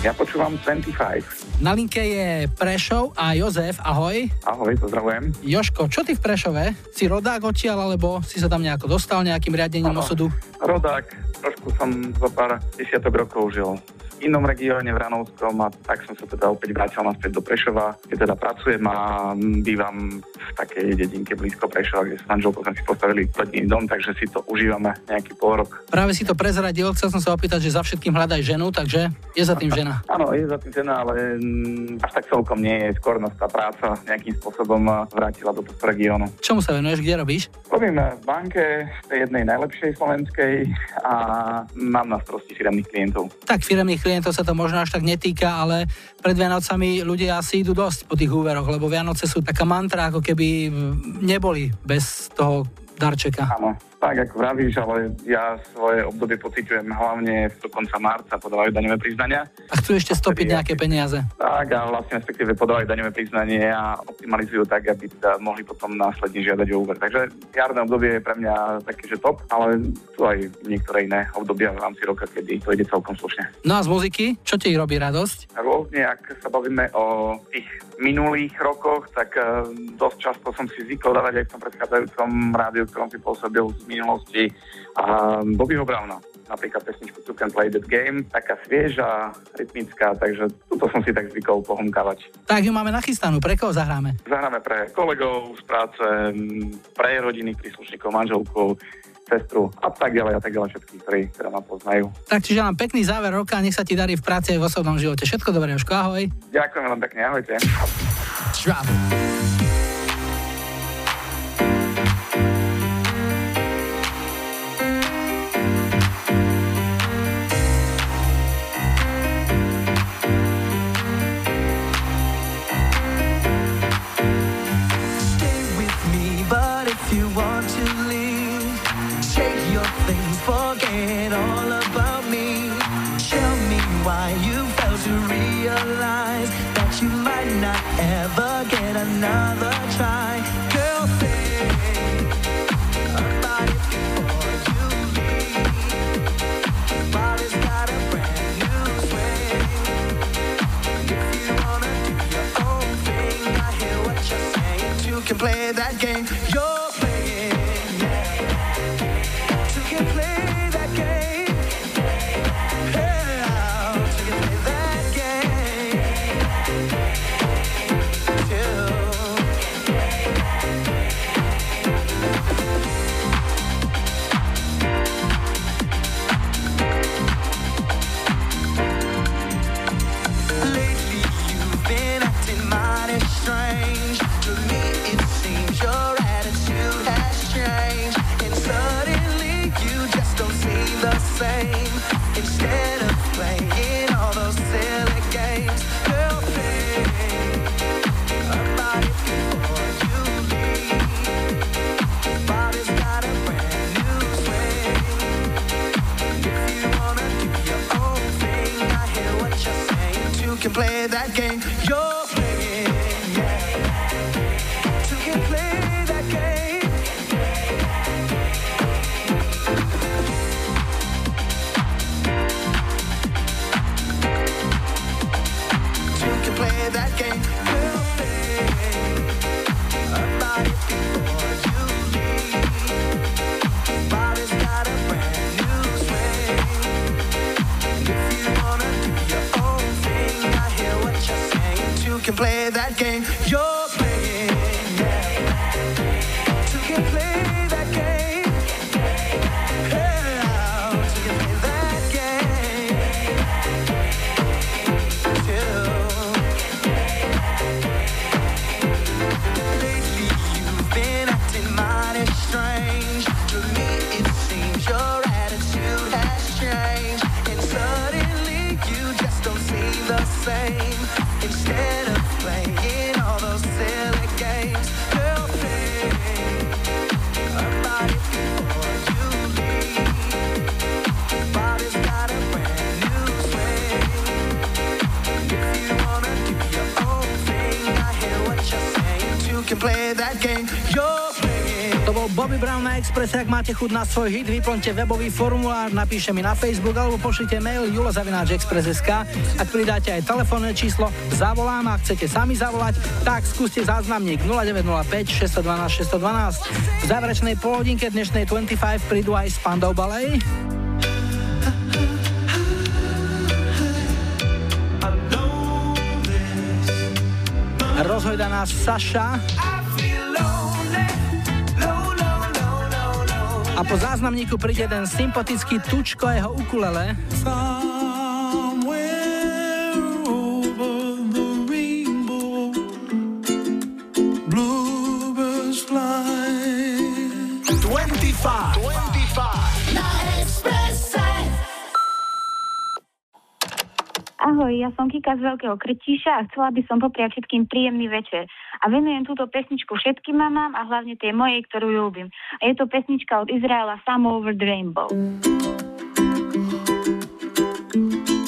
Ja počúvam 25. Na linke je Prešov a Jozef, ahoj. Ahoj, pozdravujem. Joško, čo ty v Prešove? Si rodák odtiaľ, alebo si sa tam nejako dostal nejakým riadením Áno. osudu? Rodák, trošku som za pár desiatok rokov žil inom regióne v Ranovskom a tak som sa teda opäť vrátil naspäť do Prešova, kde teda pracujem a bývam v takej dedinke blízko Prešova, kde s manželkou sme si postavili rodinný dom, takže si to užívame nejaký pol rok. Práve si to prezradil, chcel som sa opýtať, že za všetkým hľadaj ženu, takže je za tým žena. Áno, je za tým cena, ale mm, až tak celkom nie je. Skôr nás tá práca nejakým spôsobom eh, vrátila do tohto regiónu. Čomu sa venuješ, kde robíš? Robím v banke, tej jednej najlepšej slovenskej a mám na starosti firemných klientov. Tak firemných klientov sa to možno až tak netýka, ale pred Vianocami ľudia asi idú dosť po tých úveroch, lebo Vianoce sú taká mantra, ako keby neboli bez toho darčeka. Áno, tak ako vravíš, ale ja svoje obdobie pociťujem hlavne do konca marca, podávajú daňové priznania. A chcú ešte stopiť nejaké peniaze. Tak a vlastne respektíve podávajú daňové priznanie a optimalizujú tak, aby teda mohli potom následne žiadať o úver. Takže jarné obdobie je pre mňa také, že top, ale sú aj niektoré iné obdobia v rámci roka, kedy to ide celkom slušne. No a z muziky, čo ti robí radosť? Rôzne, ak sa bavíme o tých minulých rokoch, tak uh, dosť často som si zvykol dávať aj v tom predchádzajúcom rádiu, ktorom si pôsobil minulosti a Bobbyho Browna napríklad pesničku You Can Play That Game, taká svieža, rytmická, takže tuto som si tak zvykol pohumkávať. Tak ju máme nachystanú, pre koho zahráme? Zahráme pre kolegov z práce, pre rodiny, príslušníkov, manželku, sestru a tak ďalej a tak ďalej všetkých, ktorí teda ma poznajú. Tak čiže nám pekný záver roka, nech sa ti darí v práci aj v osobnom živote. Všetko dobré, Jožko, ahoj. Ďakujem veľmi pekne, ahojte. Drop. Forget all about me. Tell me why you fail to realize that you might not ever get another try. Girl, think about it before you leave. Body's got a brand new swing. If you wanna do your own thing, I hear what you're saying. You can play that game you're Expresse. Ak máte chuť na svoj hit, vyplňte webový formulár, napíšte mi na Facebook alebo pošlite mail julozavináčexpress.sk. Ak pridáte aj telefónne číslo, zavolám. Ak chcete sami zavolať, tak skúste záznamník 0905 612 612. V záverečnej polhodinke dnešnej 25 prídu aj Spandau Ballet. Rozhojda nás Saša. po záznamníku príde ten sympatický tučko jeho ukulele. Ahoj, ja som Kika z Veľkého Krčíša a chcela by som popriať všetkým príjemný večer. A venujem túto pesničku všetkým mamám a hlavne tej mojej, ktorú ľúbim. A je to pesnička od Izraela Some Over the Rainbow. thank you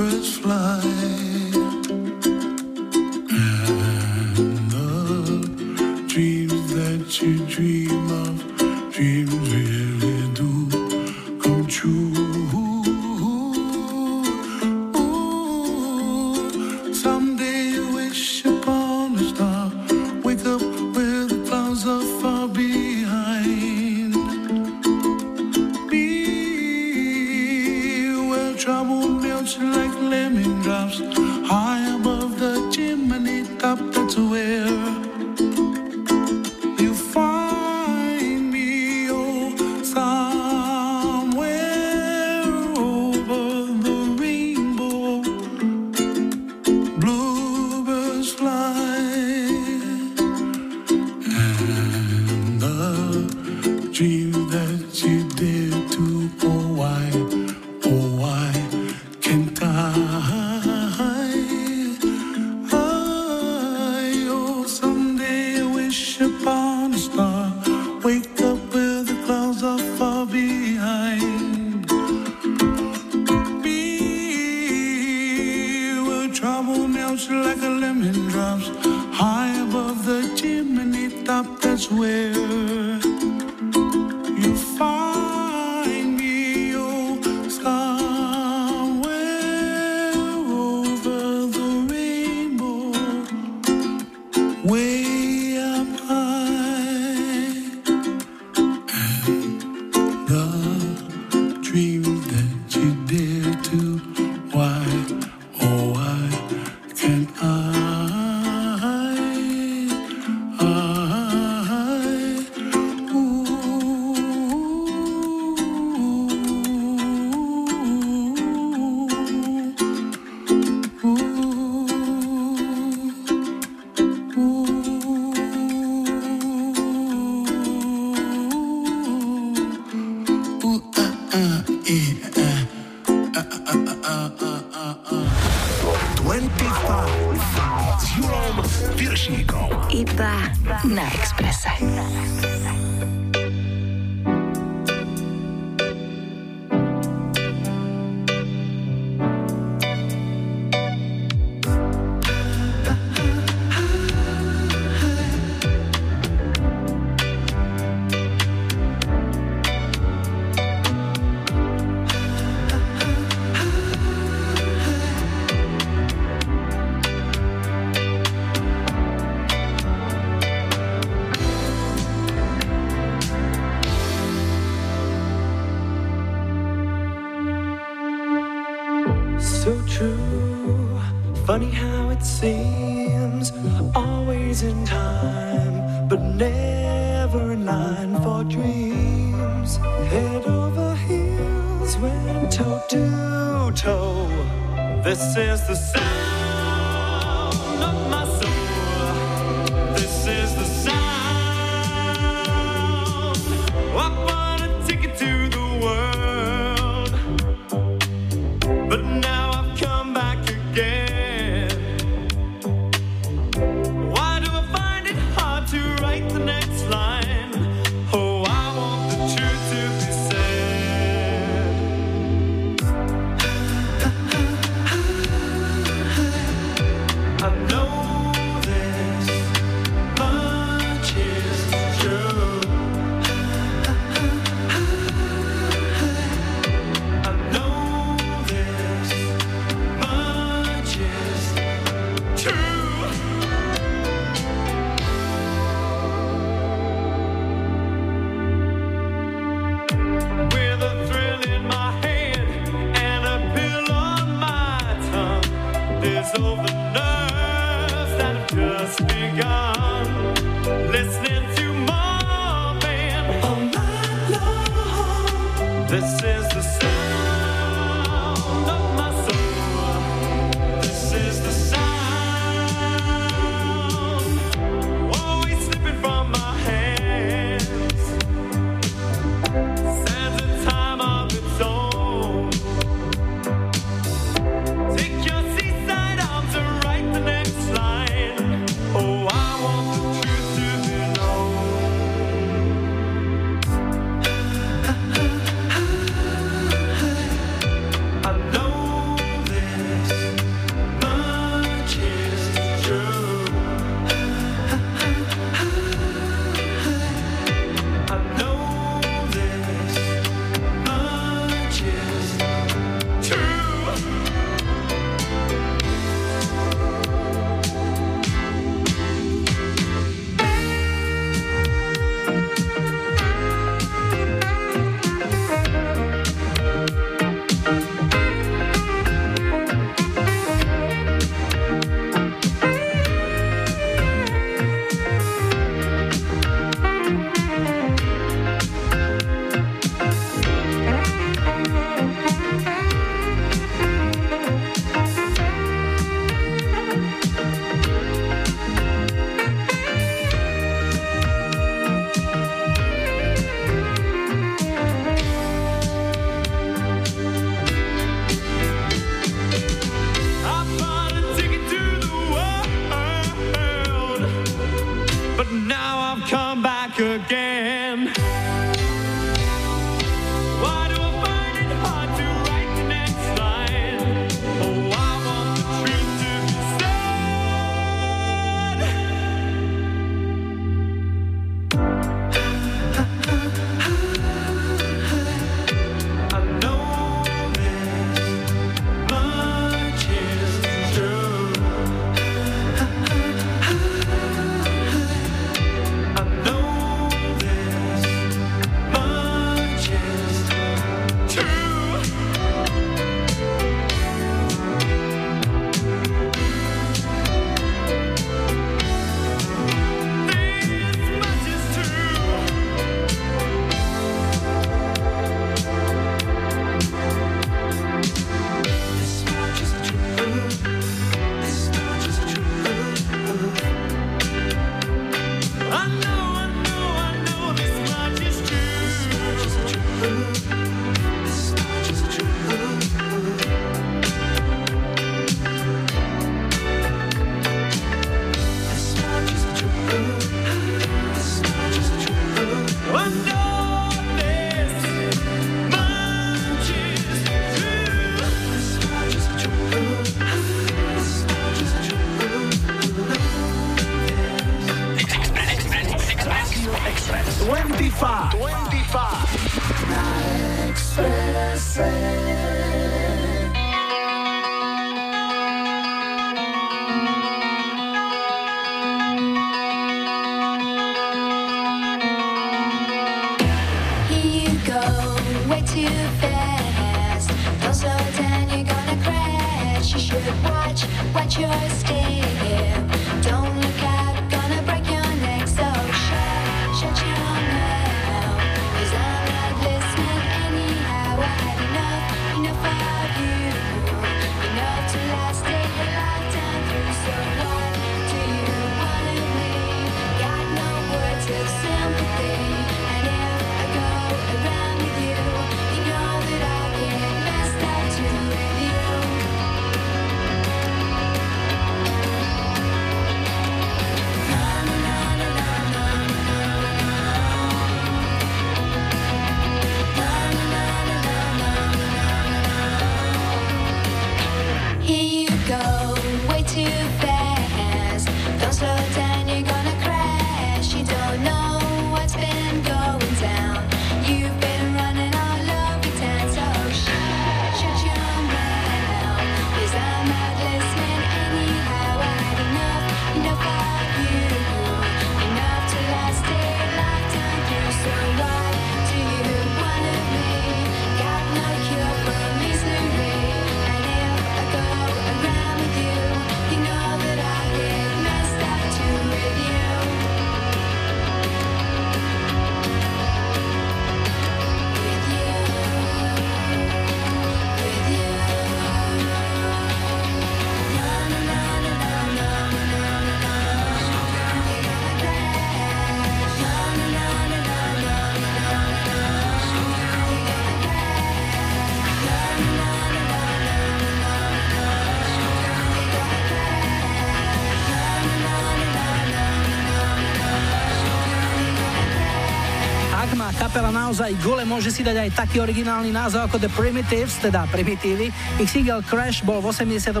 naozaj gule, môže si dať aj taký originálny názov ako The Primitives, teda Primitívy. Ich single Crash bol v 88.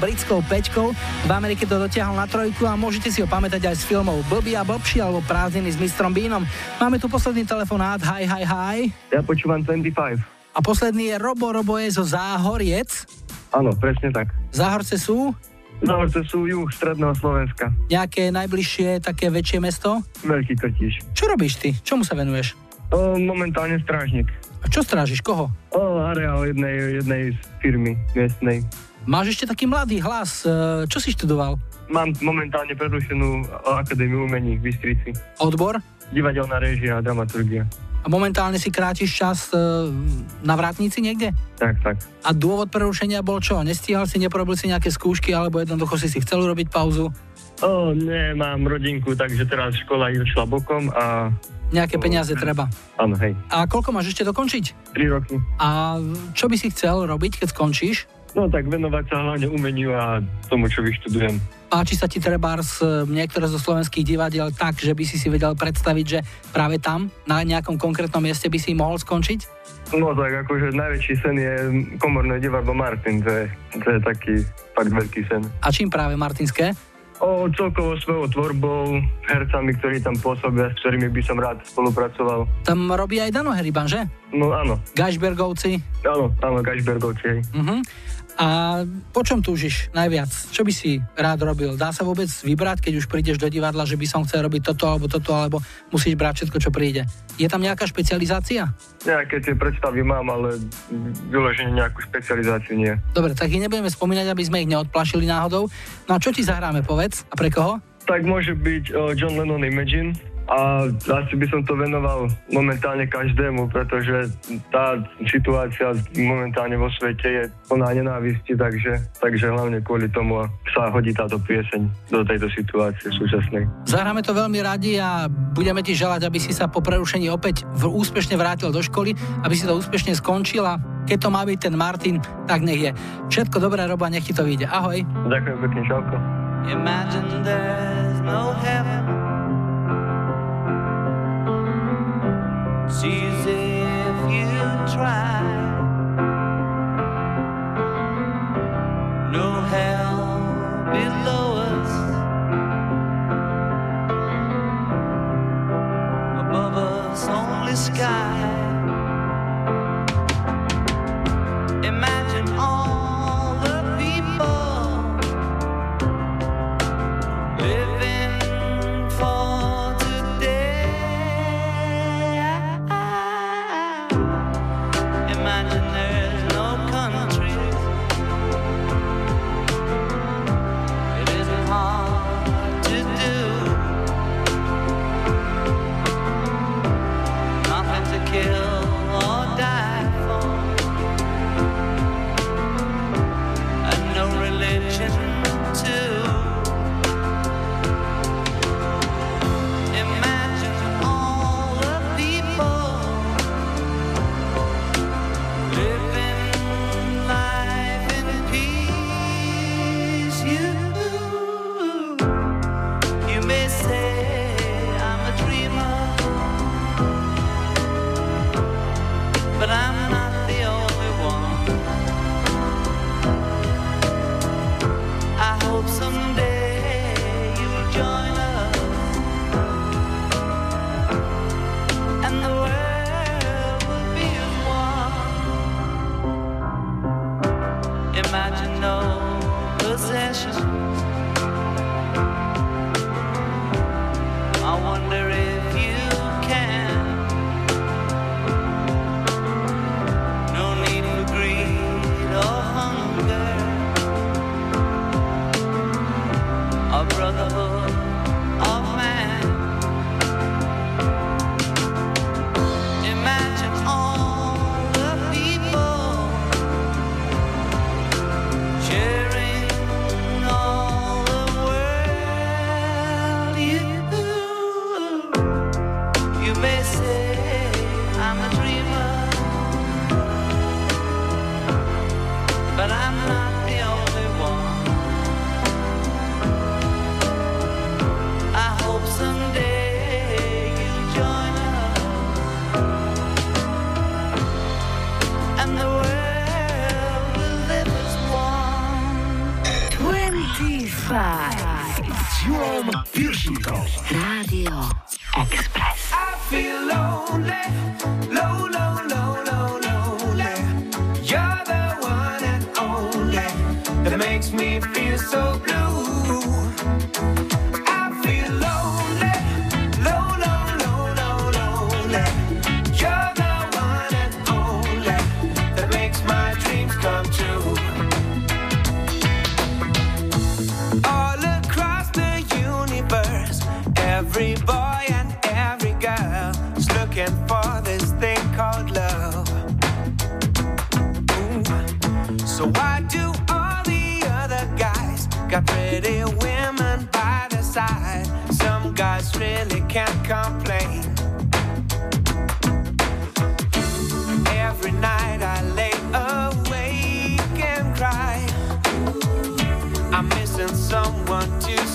britskou pečkou, v Amerike to dotiahol na trojku a môžete si ho pamätať aj z filmov Blbý a blbší alebo Prázdniny s mistrom Bínom. Máme tu posledný telefonát, hi, hi, hi. Ja počúvam 25. A posledný je Robo, Robo je zo Záhoriec. Áno, presne tak. Záhorce sú Záhorce sú juh stredného Slovenska. nejaké najbližšie také väčšie mesto. Veľký Krtíš. Čo robíš ty? Čomu sa venuješ? O, momentálne strážnik. A čo strážiš? Koho? O, areál jednej, jednej z firmy miestnej. Máš ešte taký mladý hlas. Čo si študoval? Mám momentálne prerušenú Akadémiu umení v Bystrici. Odbor? Divadelná réžia a dramaturgia. A momentálne si krátiš čas e, na vrátnici niekde? Tak, tak. A dôvod prerušenia bol čo? Nestíhal si, neprobil si nejaké skúšky, alebo jednoducho si si chcel urobiť pauzu? O, nie, mám rodinku, takže teraz škola išla bokom a... Nejaké peniaze treba. Áno, hej. A koľko máš ešte dokončiť? 3 roky. A čo by si chcel robiť, keď skončíš? No tak venovať sa hlavne umeniu a tomu, čo vyštudujem. Páči sa ti trebárs e, niektoré zo slovenských divadiel tak, že by si si vedel predstaviť, že práve tam, na nejakom konkrétnom mieste by si mohol skončiť? No tak akože najväčší sen je komorné divadlo Martin, to je, to je taký fakt veľký sen. A čím práve Martinské? O celkovo svojou tvorbou, hercami, ktorí tam pôsobia, s ktorými by som rád spolupracoval. Tam robí aj Dano Heriban, že? No áno, Gašbergovci. áno, áno, Gašbergovci. Uh-huh. A po čom túžiš najviac? Čo by si rád robil? Dá sa vôbec vybrať, keď už prídeš do divadla, že by som chcel robiť toto alebo toto, alebo musíš brať všetko, čo príde? Je tam nejaká špecializácia? Nejaké tie predstavy mám, ale vyloženie nejakú špecializáciu nie. Dobre, tak ich nebudeme spomínať, aby sme ich neodplašili náhodou. No a čo ti zahráme, povedz? A pre koho? Tak môže byť o, John Lennon Imagine a asi by som to venoval momentálne každému, pretože tá situácia momentálne vo svete je plná nenávisti, takže, takže hlavne kvôli tomu sa hodí táto pieseň do tejto situácie súčasnej. Zahráme to veľmi radi a budeme ti želať, aby si sa po prerušení opäť v, úspešne vrátil do školy, aby si to úspešne skončil a keď to má byť ten Martin, tak nech je. Všetko dobré, Roba, nech ti to vyjde. Ahoj. Ďakujem pekne, čauko. Imagine there's no heaven. Easy if you try. No hell below us. Above us, only sky. someone to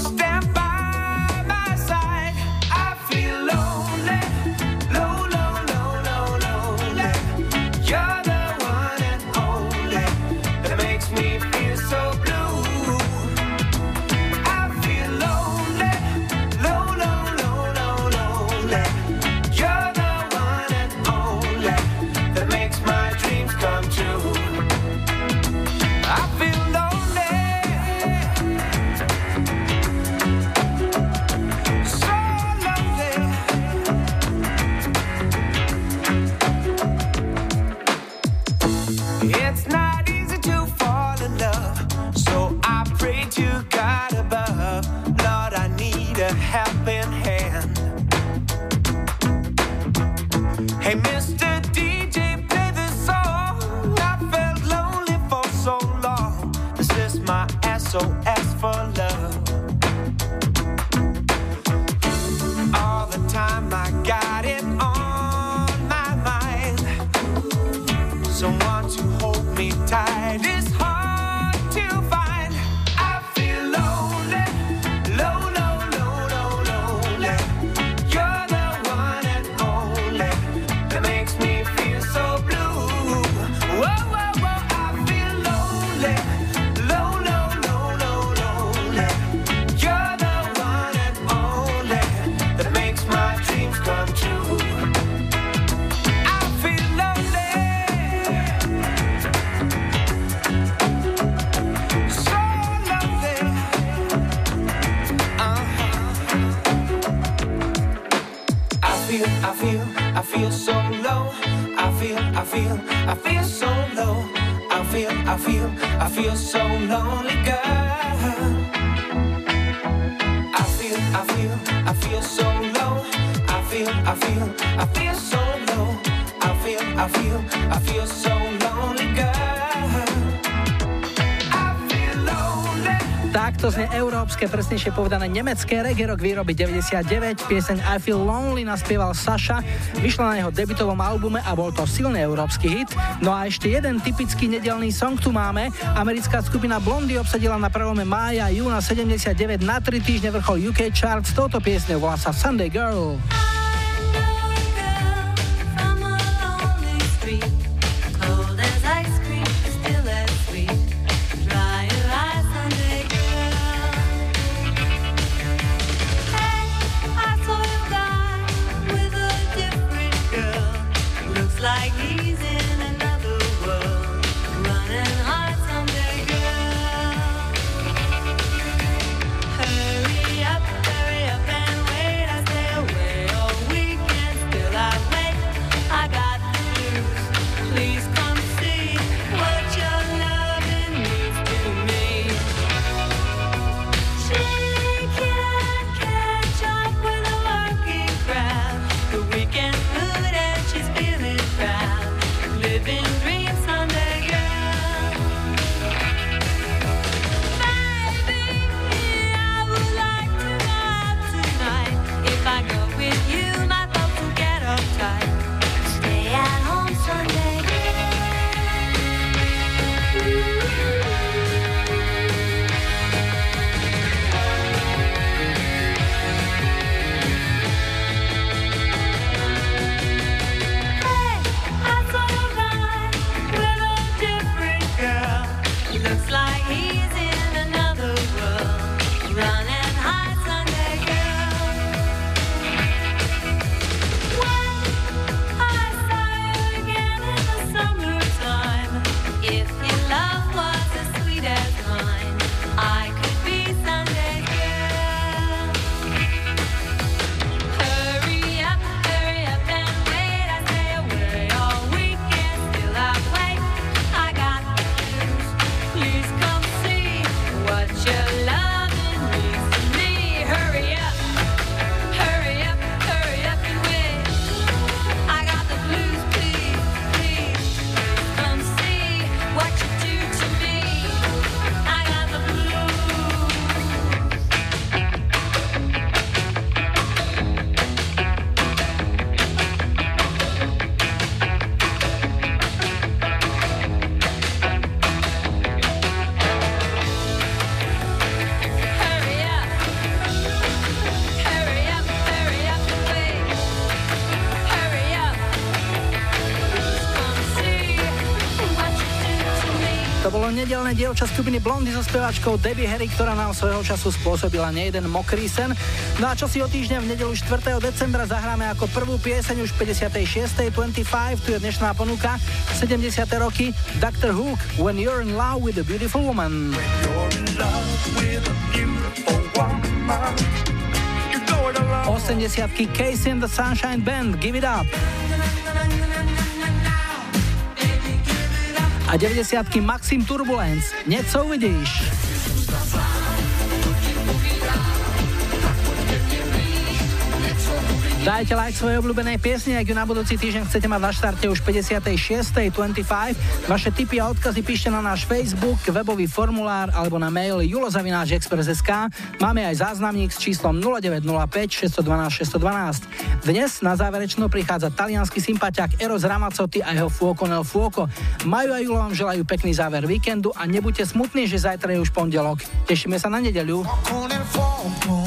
povedané nemecké reggae rok výroby 99, pieseň I Feel Lonely naspieval Saša, vyšla na jeho debitovom albume a bol to silný európsky hit. No a ešte jeden typický nedelný song tu máme. Americká skupina Blondy obsadila na prvome mája júna 79 na 3 týždne vrchol UK Charts s touto piesňou, volá sa Sunday Girl. Nedelné dievča skupiny Blondy so speváčkou Debbie Harry, ktorá nám svojho času spôsobila nejeden mokrý sen. No a čo si o týždeň v nedelu 4. decembra zahráme ako prvú pieseň už 56. 25, tu je dnešná ponuka, 70. roky Dr. Hook, When You're in Love with a Beautiful Woman. 80 Casey and the Sunshine Band, Give It Up. A 90 Maxim Turbulence, Něco uvidíš. Dajte like svojej obľúbenej piesni, ak ju na budúci týždeň chcete mať na štarte už 56. 25. Vaše tipy a odkazy píšte na náš Facebook, webový formulár alebo na mail julozavináčexpress.sk. Máme aj záznamník s číslom 0905 612 612. Dnes na záverečnú prichádza talianský sympatiak Eros Ramazzotti a jeho Fuoco nel Fuoco. Majú a Julo vám želajú pekný záver víkendu a nebuďte smutní, že zajtra je už pondelok. Tešíme sa na nedeľu. con il fuoco.